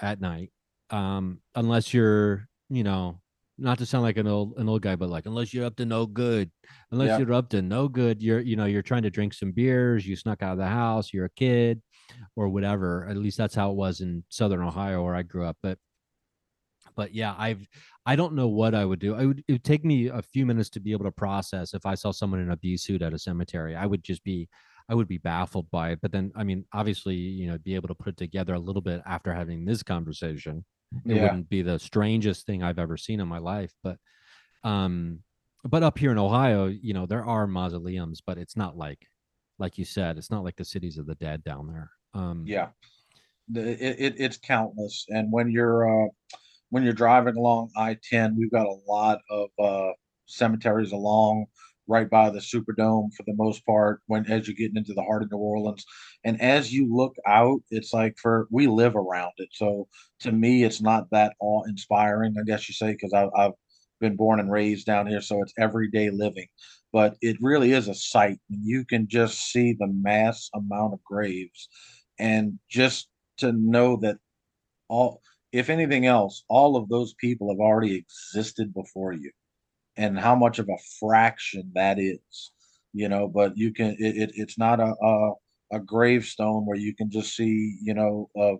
at night um, unless you're, you know, not to sound like an old an old guy, but like unless you're up to no good, unless yeah. you're up to no good, you're you know you're trying to drink some beers, you snuck out of the house, you're a kid, or whatever. At least that's how it was in Southern Ohio where I grew up. But but yeah, I've I don't know what I would do. I would it would take me a few minutes to be able to process if I saw someone in a bee suit at a cemetery. I would just be I would be baffled by it. But then I mean, obviously, you know, be able to put it together a little bit after having this conversation it yeah. wouldn't be the strangest thing I've ever seen in my life. But um but up here in Ohio, you know, there are mausoleums, but it's not like like you said, it's not like the cities of the dead down there. Um yeah. It, it it's countless. And when you're uh when you're driving along I-10, we've got a lot of uh cemeteries along right by the Superdome for the most part when as you're getting into the heart of New Orleans. And as you look out, it's like for we live around it. So to me, it's not that awe inspiring, I guess you say, because I've, been born and raised down here. So it's everyday living. But it really is a sight. You can just see the mass amount of graves. And just to know that all, if anything else, all of those people have already existed before you and how much of a fraction that is you know, but you can it, it it's not a, a a gravestone where you can just see, you know, a,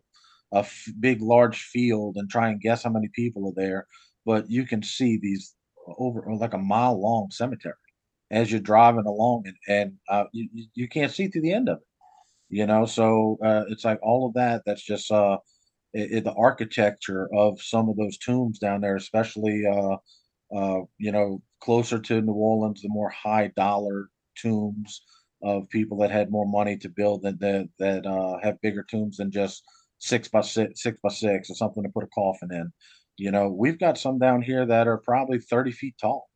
a f- big large field and try and guess how many people are there, but you can see these over like a mile long cemetery as you're driving along and, and uh, you, you can't see through the end of it you know? So uh, it's like all of that that's just uh it, it- the architecture of some of those tombs down there especially uh you know closer to new orleans the more high dollar tombs of people that had more money to build that that, that uh have bigger tombs than just six by six six by six or something to put a coffin in. You know we've got some down here that are probably 30 feet tall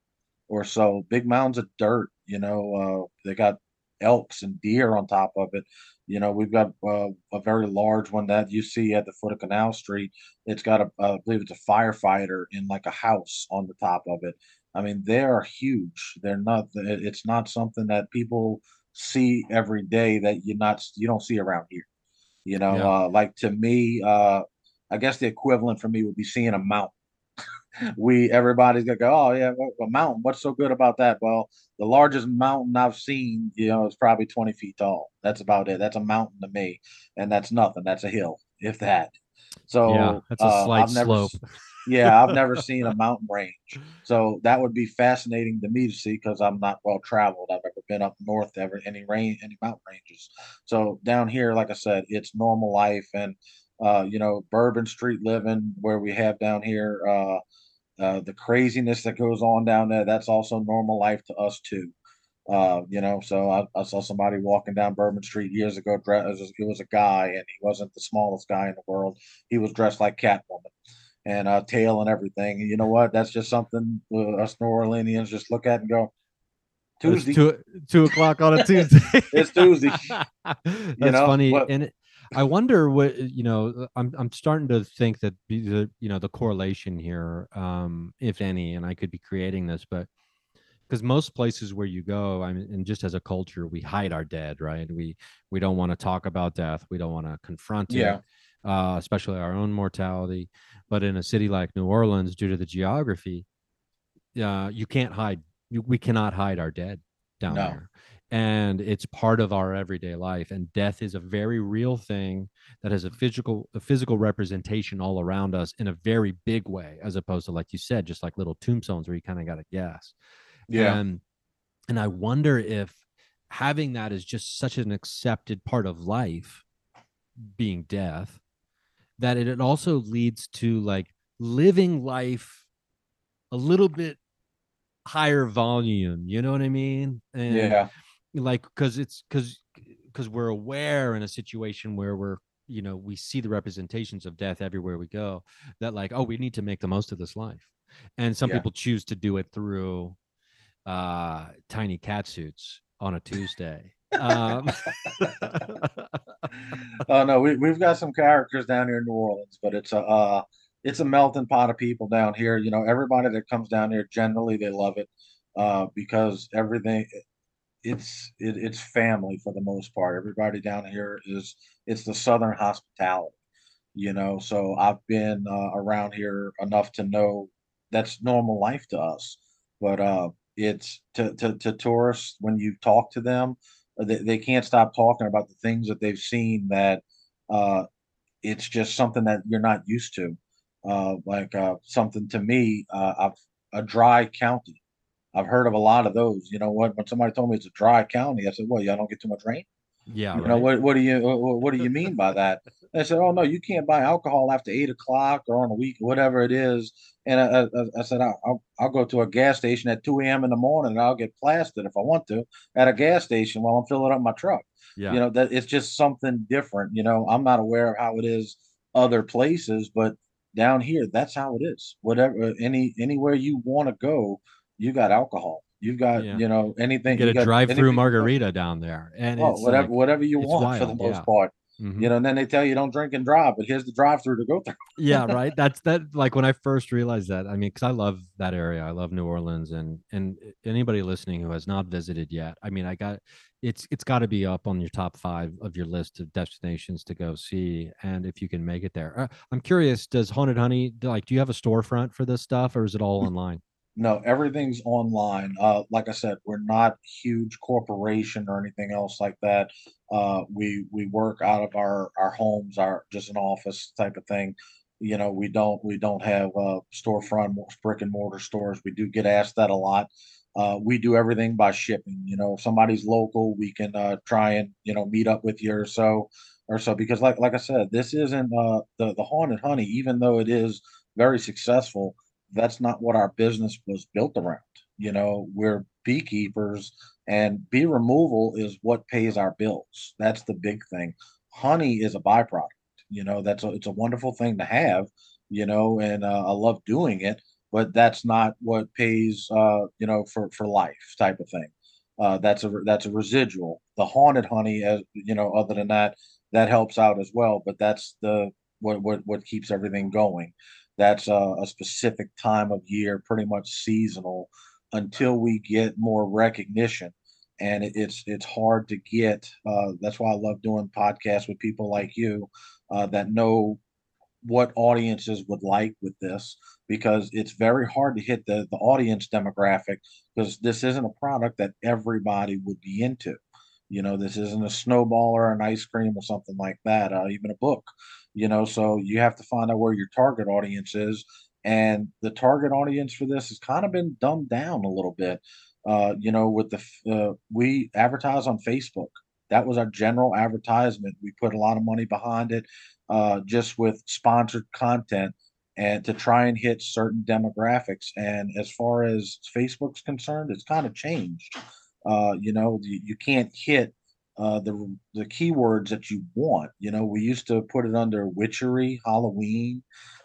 or so. Big mounds of dirt you know uh they got elks and deer on top of it. You know, we've got uh, a very large one that you see at the foot of Canal Street. It's got a, uh, I believe it's a firefighter in like a house on the top of it. I mean, they are huge. They're not. It's not something that people see every day that you're not you don't see around here. You know, Yeah. uh, like to me, uh, I guess the equivalent for me would be seeing a mountain we everybody's gonna go, oh yeah, a mountain. What's so good about that? Well, the largest mountain I've seen, you know, is probably 20 feet tall. That's about it. That's a mountain to me, and that's nothing. That's a hill, if that. So Yeah, that's a uh, slight never, slope. yeah, I've never seen a mountain range. So that would be fascinating to me to see because I'm not well traveled. I've never been up north ever any range any mountain ranges. So down here, like I said, it's normal life and uh, you know, Bourbon Street living where we have down here. Uh, uh, the craziness that goes on down there, that's also normal life to us too. Uh, you know, so I, I saw somebody walking down Bourbon Street years ago. Dressed, it was a guy, and he wasn't the smallest guy in the world. He was dressed like Catwoman and uh, tail and everything. And you know what? That's just something uh, us New Orleanians just look at and go, Tuesday. two, two o'clock on a Tuesday. It's Tuesday. That's know, funny, what- and it, I wonder what you know. I'm I'm starting to think that the you know the correlation here, um, if any, and I could be creating this, but because most places where you go, I mean, and just as a culture, we hide our dead, right? We we don't want to talk about death. We don't want to confront Yeah. it, uh, especially our own mortality. But in a city like New Orleans, due to the geography, uh, you can't hide. You, we cannot hide our dead down No. there, and it's part of our everyday life. And death is a very real thing that has a physical a physical representation all around us in a very big way, as opposed to like you said, just like little tombstones where you kind of got to guess. Yeah. And and I wonder if having that is just such an accepted part of life, being death, that it, it also leads to like living life a little bit higher volume. You know what I mean? And Yeah. Like because it's because because we're aware in a situation where we're you know we see the representations of death everywhere we go that like oh we need to make the most of this life and some Yeah. people choose to do it through uh tiny cat suits on a tuesday um Oh no, we we've got some characters down here in New Orleans, but it's a uh, it's a melting pot of people down here. You know, everybody that comes down here generally they love it uh, because everything it's it, it's family for the most part. Everybody down here is it's the Southern hospitality. You know, so I've been uh, around here enough to know that's normal life to us. But uh, it's to, to to tourists when you talk to them, they, they can't stop talking about the things that they've seen that uh, it's just something that you're not used to. Uh, like uh, something to me, uh, I've a dry county. I've heard of a lot of those. You know what? When somebody told me it's a dry county, I said, "Well, y'all don't get too much rain." yeah You right know what? What do you what, what do you mean by that? And I said, "Oh no, you can't buy alcohol after eight o'clock or on a week, whatever it is." And I, I, I said, I'll, "I'll I'll go to a gas station at two a.m. in the morning and I'll get plastered if I want to at a gas station while I'm filling up my truck." yeah You know that it's just something different. You know, I'm not aware of how it is other places, but down here, that's how it is. Whatever, any anywhere you want to go, you got alcohol. You've got Yeah. you know anything. get you a drive-through margarita down there and Oh, it's whatever, like- whatever you want for the most yeah. part. Mhm. You know, and then they tell you don't drink and drive, but here's the drive-through to go through. yeah right that's that like when i first realized that i mean because i love that area i love new orleans and and anybody listening who has not visited yet i mean i got it's it's got to be up on your top five of your list of destinations to go see and if you can make it there uh, i'm curious does haunted honey like do you have a storefront for this stuff or is it all online No, everything's online. Uh, like I said, we're not huge corporation or anything else like that. Uh, we we work out of our our homes, our just an office type of thing. You know, we don't we don't have uh, storefront brick and mortar stores. We do get asked that a lot. Uh, we do everything by shipping. You know, if somebody's local, we can uh, try and you know meet up with you or so or so because like like I said, this isn't uh, the the haunted honey, even though it is very successful that's not what our business was built around. You know, we're beekeepers and bee removal is what pays our bills. That's the big thing. Honey is a byproduct. You know, that's a, it's a wonderful thing to have, you know, and uh, I love doing it, but that's not what pays, uh, you know, for, for life type of thing. Uh, that's a, that's a residual. The haunted honey, as you know, other than that, that helps out as well, but that's the, what, what, what keeps everything going that's a, a specific time of year, pretty much seasonal, until we get more recognition. And it, it's it's hard to get. Uh, that's why I love doing podcasts with people like you uh, that know what audiences would like with this because it's very hard to hit the, the audience demographic because this isn't a product that everybody would be into. You know, this isn't a snowball or an ice cream or something like that, uh, even a book you know so you have to find out where your target audience is. And the target audience for this has kind of been dumbed down a little bit uh, you know with the uh, we advertise on facebook. That was our general advertisement. We put a lot of money behind it uh, just with sponsored content and to try and hit certain demographics. And as far as facebook's concerned it's kind of changed. Uh, you know you, you can't hit uh, the the keywords that you want. You know, we used to put it under witchery, Halloween,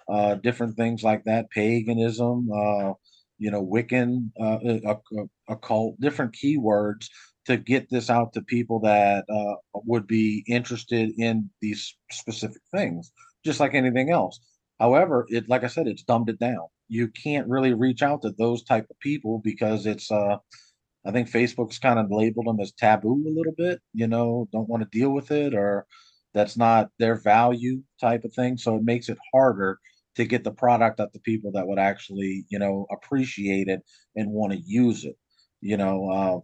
uh, different things like that, paganism, uh, you know, Wiccan, uh, occult, different keywords to get this out to people that uh, would be interested in these specific things, just like anything else. However, it like I said, it's dumbed it down. You can't really reach out to those type of people because it's uh I think Facebook's kind of labeled them as taboo a little bit, you know, don't want to deal with it or that's not their value type of thing. So it makes it harder to get the product out to people that would actually, you know, appreciate it and want to use it. You know, uh,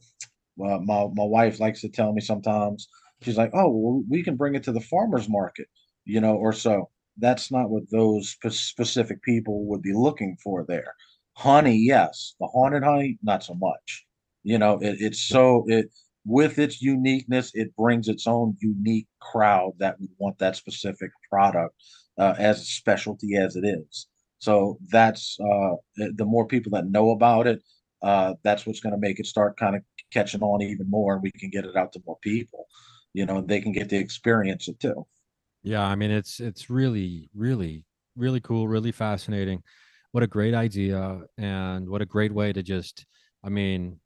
uh, my my wife likes to tell me sometimes she's like, "Oh, well, we can bring it to the farmers market," you know, or so. That's not what those spe- specific people would be looking for there. Honey, yes. The haunted honey, not so much. You know, it, it's so it with its uniqueness, it brings its own unique crowd that would want that specific product uh, as a specialty as it is. So that's uh, the more people that know about it, uh, that's what's going to make it start kind of catching on even more, and we can get it out to more people. You know, they can get to experience it too. Yeah, I mean, it's it's really, really, really cool, really fascinating. What a great idea, and what a great way to just, I mean,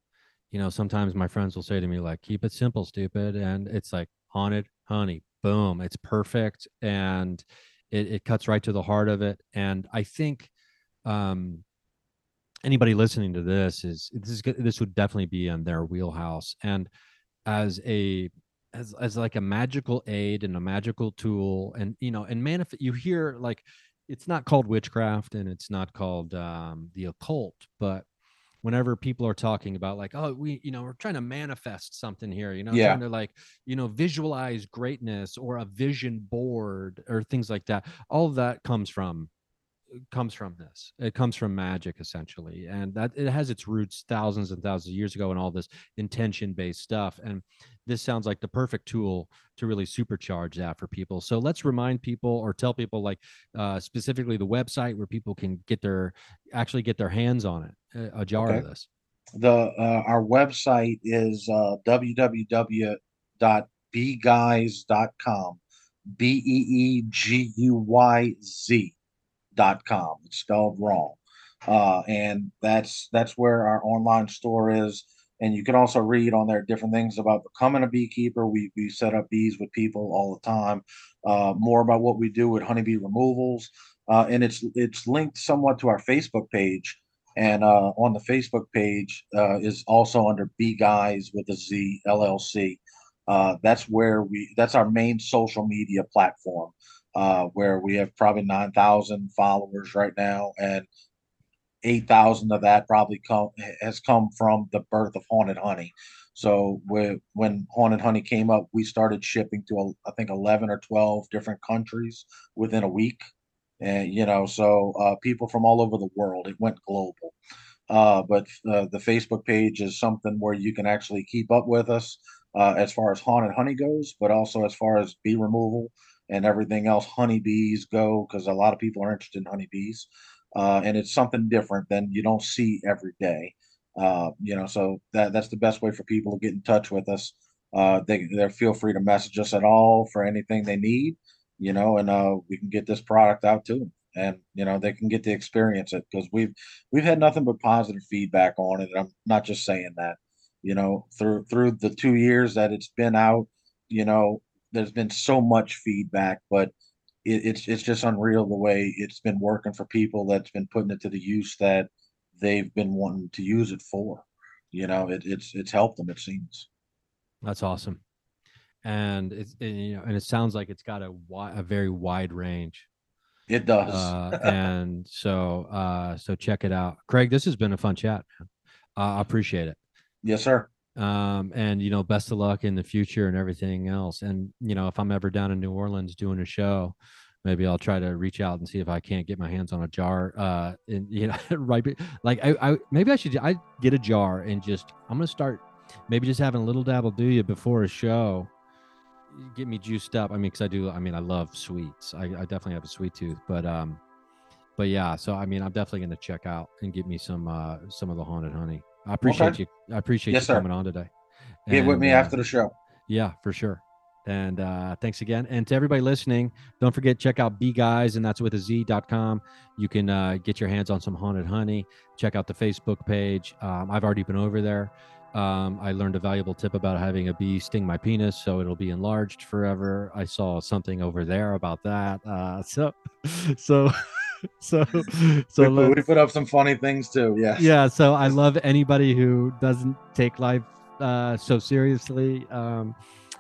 you know, sometimes my friends will say to me, like, keep it simple, stupid. And it's like haunted honey, boom, it's perfect. And it, it cuts right to the heart of it. And I think um anybody listening to this is this is this would definitely be in their wheelhouse. And as a as as like a magical aid and a magical tool, and you know, and manifest you hear like it's not called witchcraft and it's not called um the occult, but whenever people are talking about like oh we you know we're trying to manifest something here you know yeah. trying to like you know visualize greatness or a vision board or things like that all that comes from comes from this. It comes from magic essentially and that it has its roots thousands and thousands of years ago and all this intention based stuff and this sounds like the perfect tool to really supercharge that for people. So let's remind people or tell people like uh, specifically the website where people can get their actually get their hands on it a jar okay. of this. The uh, our website is uh, www.beeguyz.com b-e-e-g-u-y-z dot com. It's spelled wrong. Uh, and that's that's where our online store is. And you can also read on there different things about becoming a beekeeper. We we set up bees with people all the time. Uh, more about what we do with honeybee removals, uh, and it's it's linked somewhat to our Facebook page. And uh, on the Facebook page uh, is also under Bee Guys with a Z LLC. Uh, that's where we that's our main social media platform uh, where we have probably 9,000 followers right now. And eight thousand of that probably come has come from the birth of Haunted Honey. So when when Haunted Honey came up, we started shipping to I think eleven or twelve different countries within a week, and you know, so uh, people from all over the world. It went global. Uh, but uh, the Facebook page is something where you can actually keep up with us uh, as far as haunted honey goes, but also as far as bee removal and everything else honeybees go, because a lot of people are interested in honeybees. Uh, and it's something different than you don't see every day. Uh, you know, so that that's the best way for people to get in touch with us. Uh, they they feel free to message us at all for anything they need, you know, and uh, we can get this product out to them, and you know they can get to experience it because we've we've had nothing but positive feedback on it. I'm not just saying that, you know, through through the two years that it's been out, you know, there's been so much feedback, but it, it's it's just unreal the way it's been working for people that's been putting it to the use that they've been wanting to use it for. You know, it, it's it's helped them. It seems. That's awesome, and it's and, you know, and it sounds like it's got a wi- a very wide range. It does, uh, and so uh, so check it out, Craig. This has been a fun chat. Uh, I appreciate it. Yes, sir. Um, and you know, best of luck in the future and everything else. And you know, if I'm ever down in New Orleans doing a show, maybe I'll try to reach out and see if I can't get my hands on a jar. Uh, and you know, right, like I, I maybe I should I get a jar and just I'm gonna start maybe just having a little dabble do you before a show. Get me juiced up. I mean, because I do. I mean, I love sweets. I, I definitely have a sweet tooth, but um, but yeah. So I mean, I'm definitely gonna check out and get me some uh some of the haunted honey. I appreciate Okay. you. I appreciate Yes, you sir. coming on today. Get with me uh, after the show. yeah, for sure. And uh, thanks again. And to everybody listening, don't forget check out Bee Guys, and that's with a Z.com. You can uh, get your hands on some haunted honey. Check out the Facebook page. Um, I've already been over there. Um, I learned a valuable tip about having a bee sting my penis, so it'll be enlarged forever. I saw something over there about that. Uh, so, so, so, so we, we put up some funny things too. Yeah. yeah so i love anybody who doesn't take life uh, so seriously um,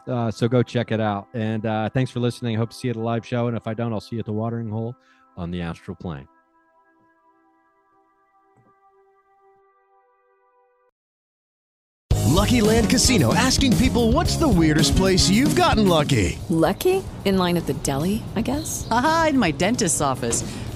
uh, so go check it out and uh, thanks for listening hope to see you at a live show and if i don't i'll see you at the watering hole on the astral plane Lucky Land Casino asking people what's the weirdest place you've gotten lucky? Lucky? In line at the deli, I guess? Aha, in my dentist's office.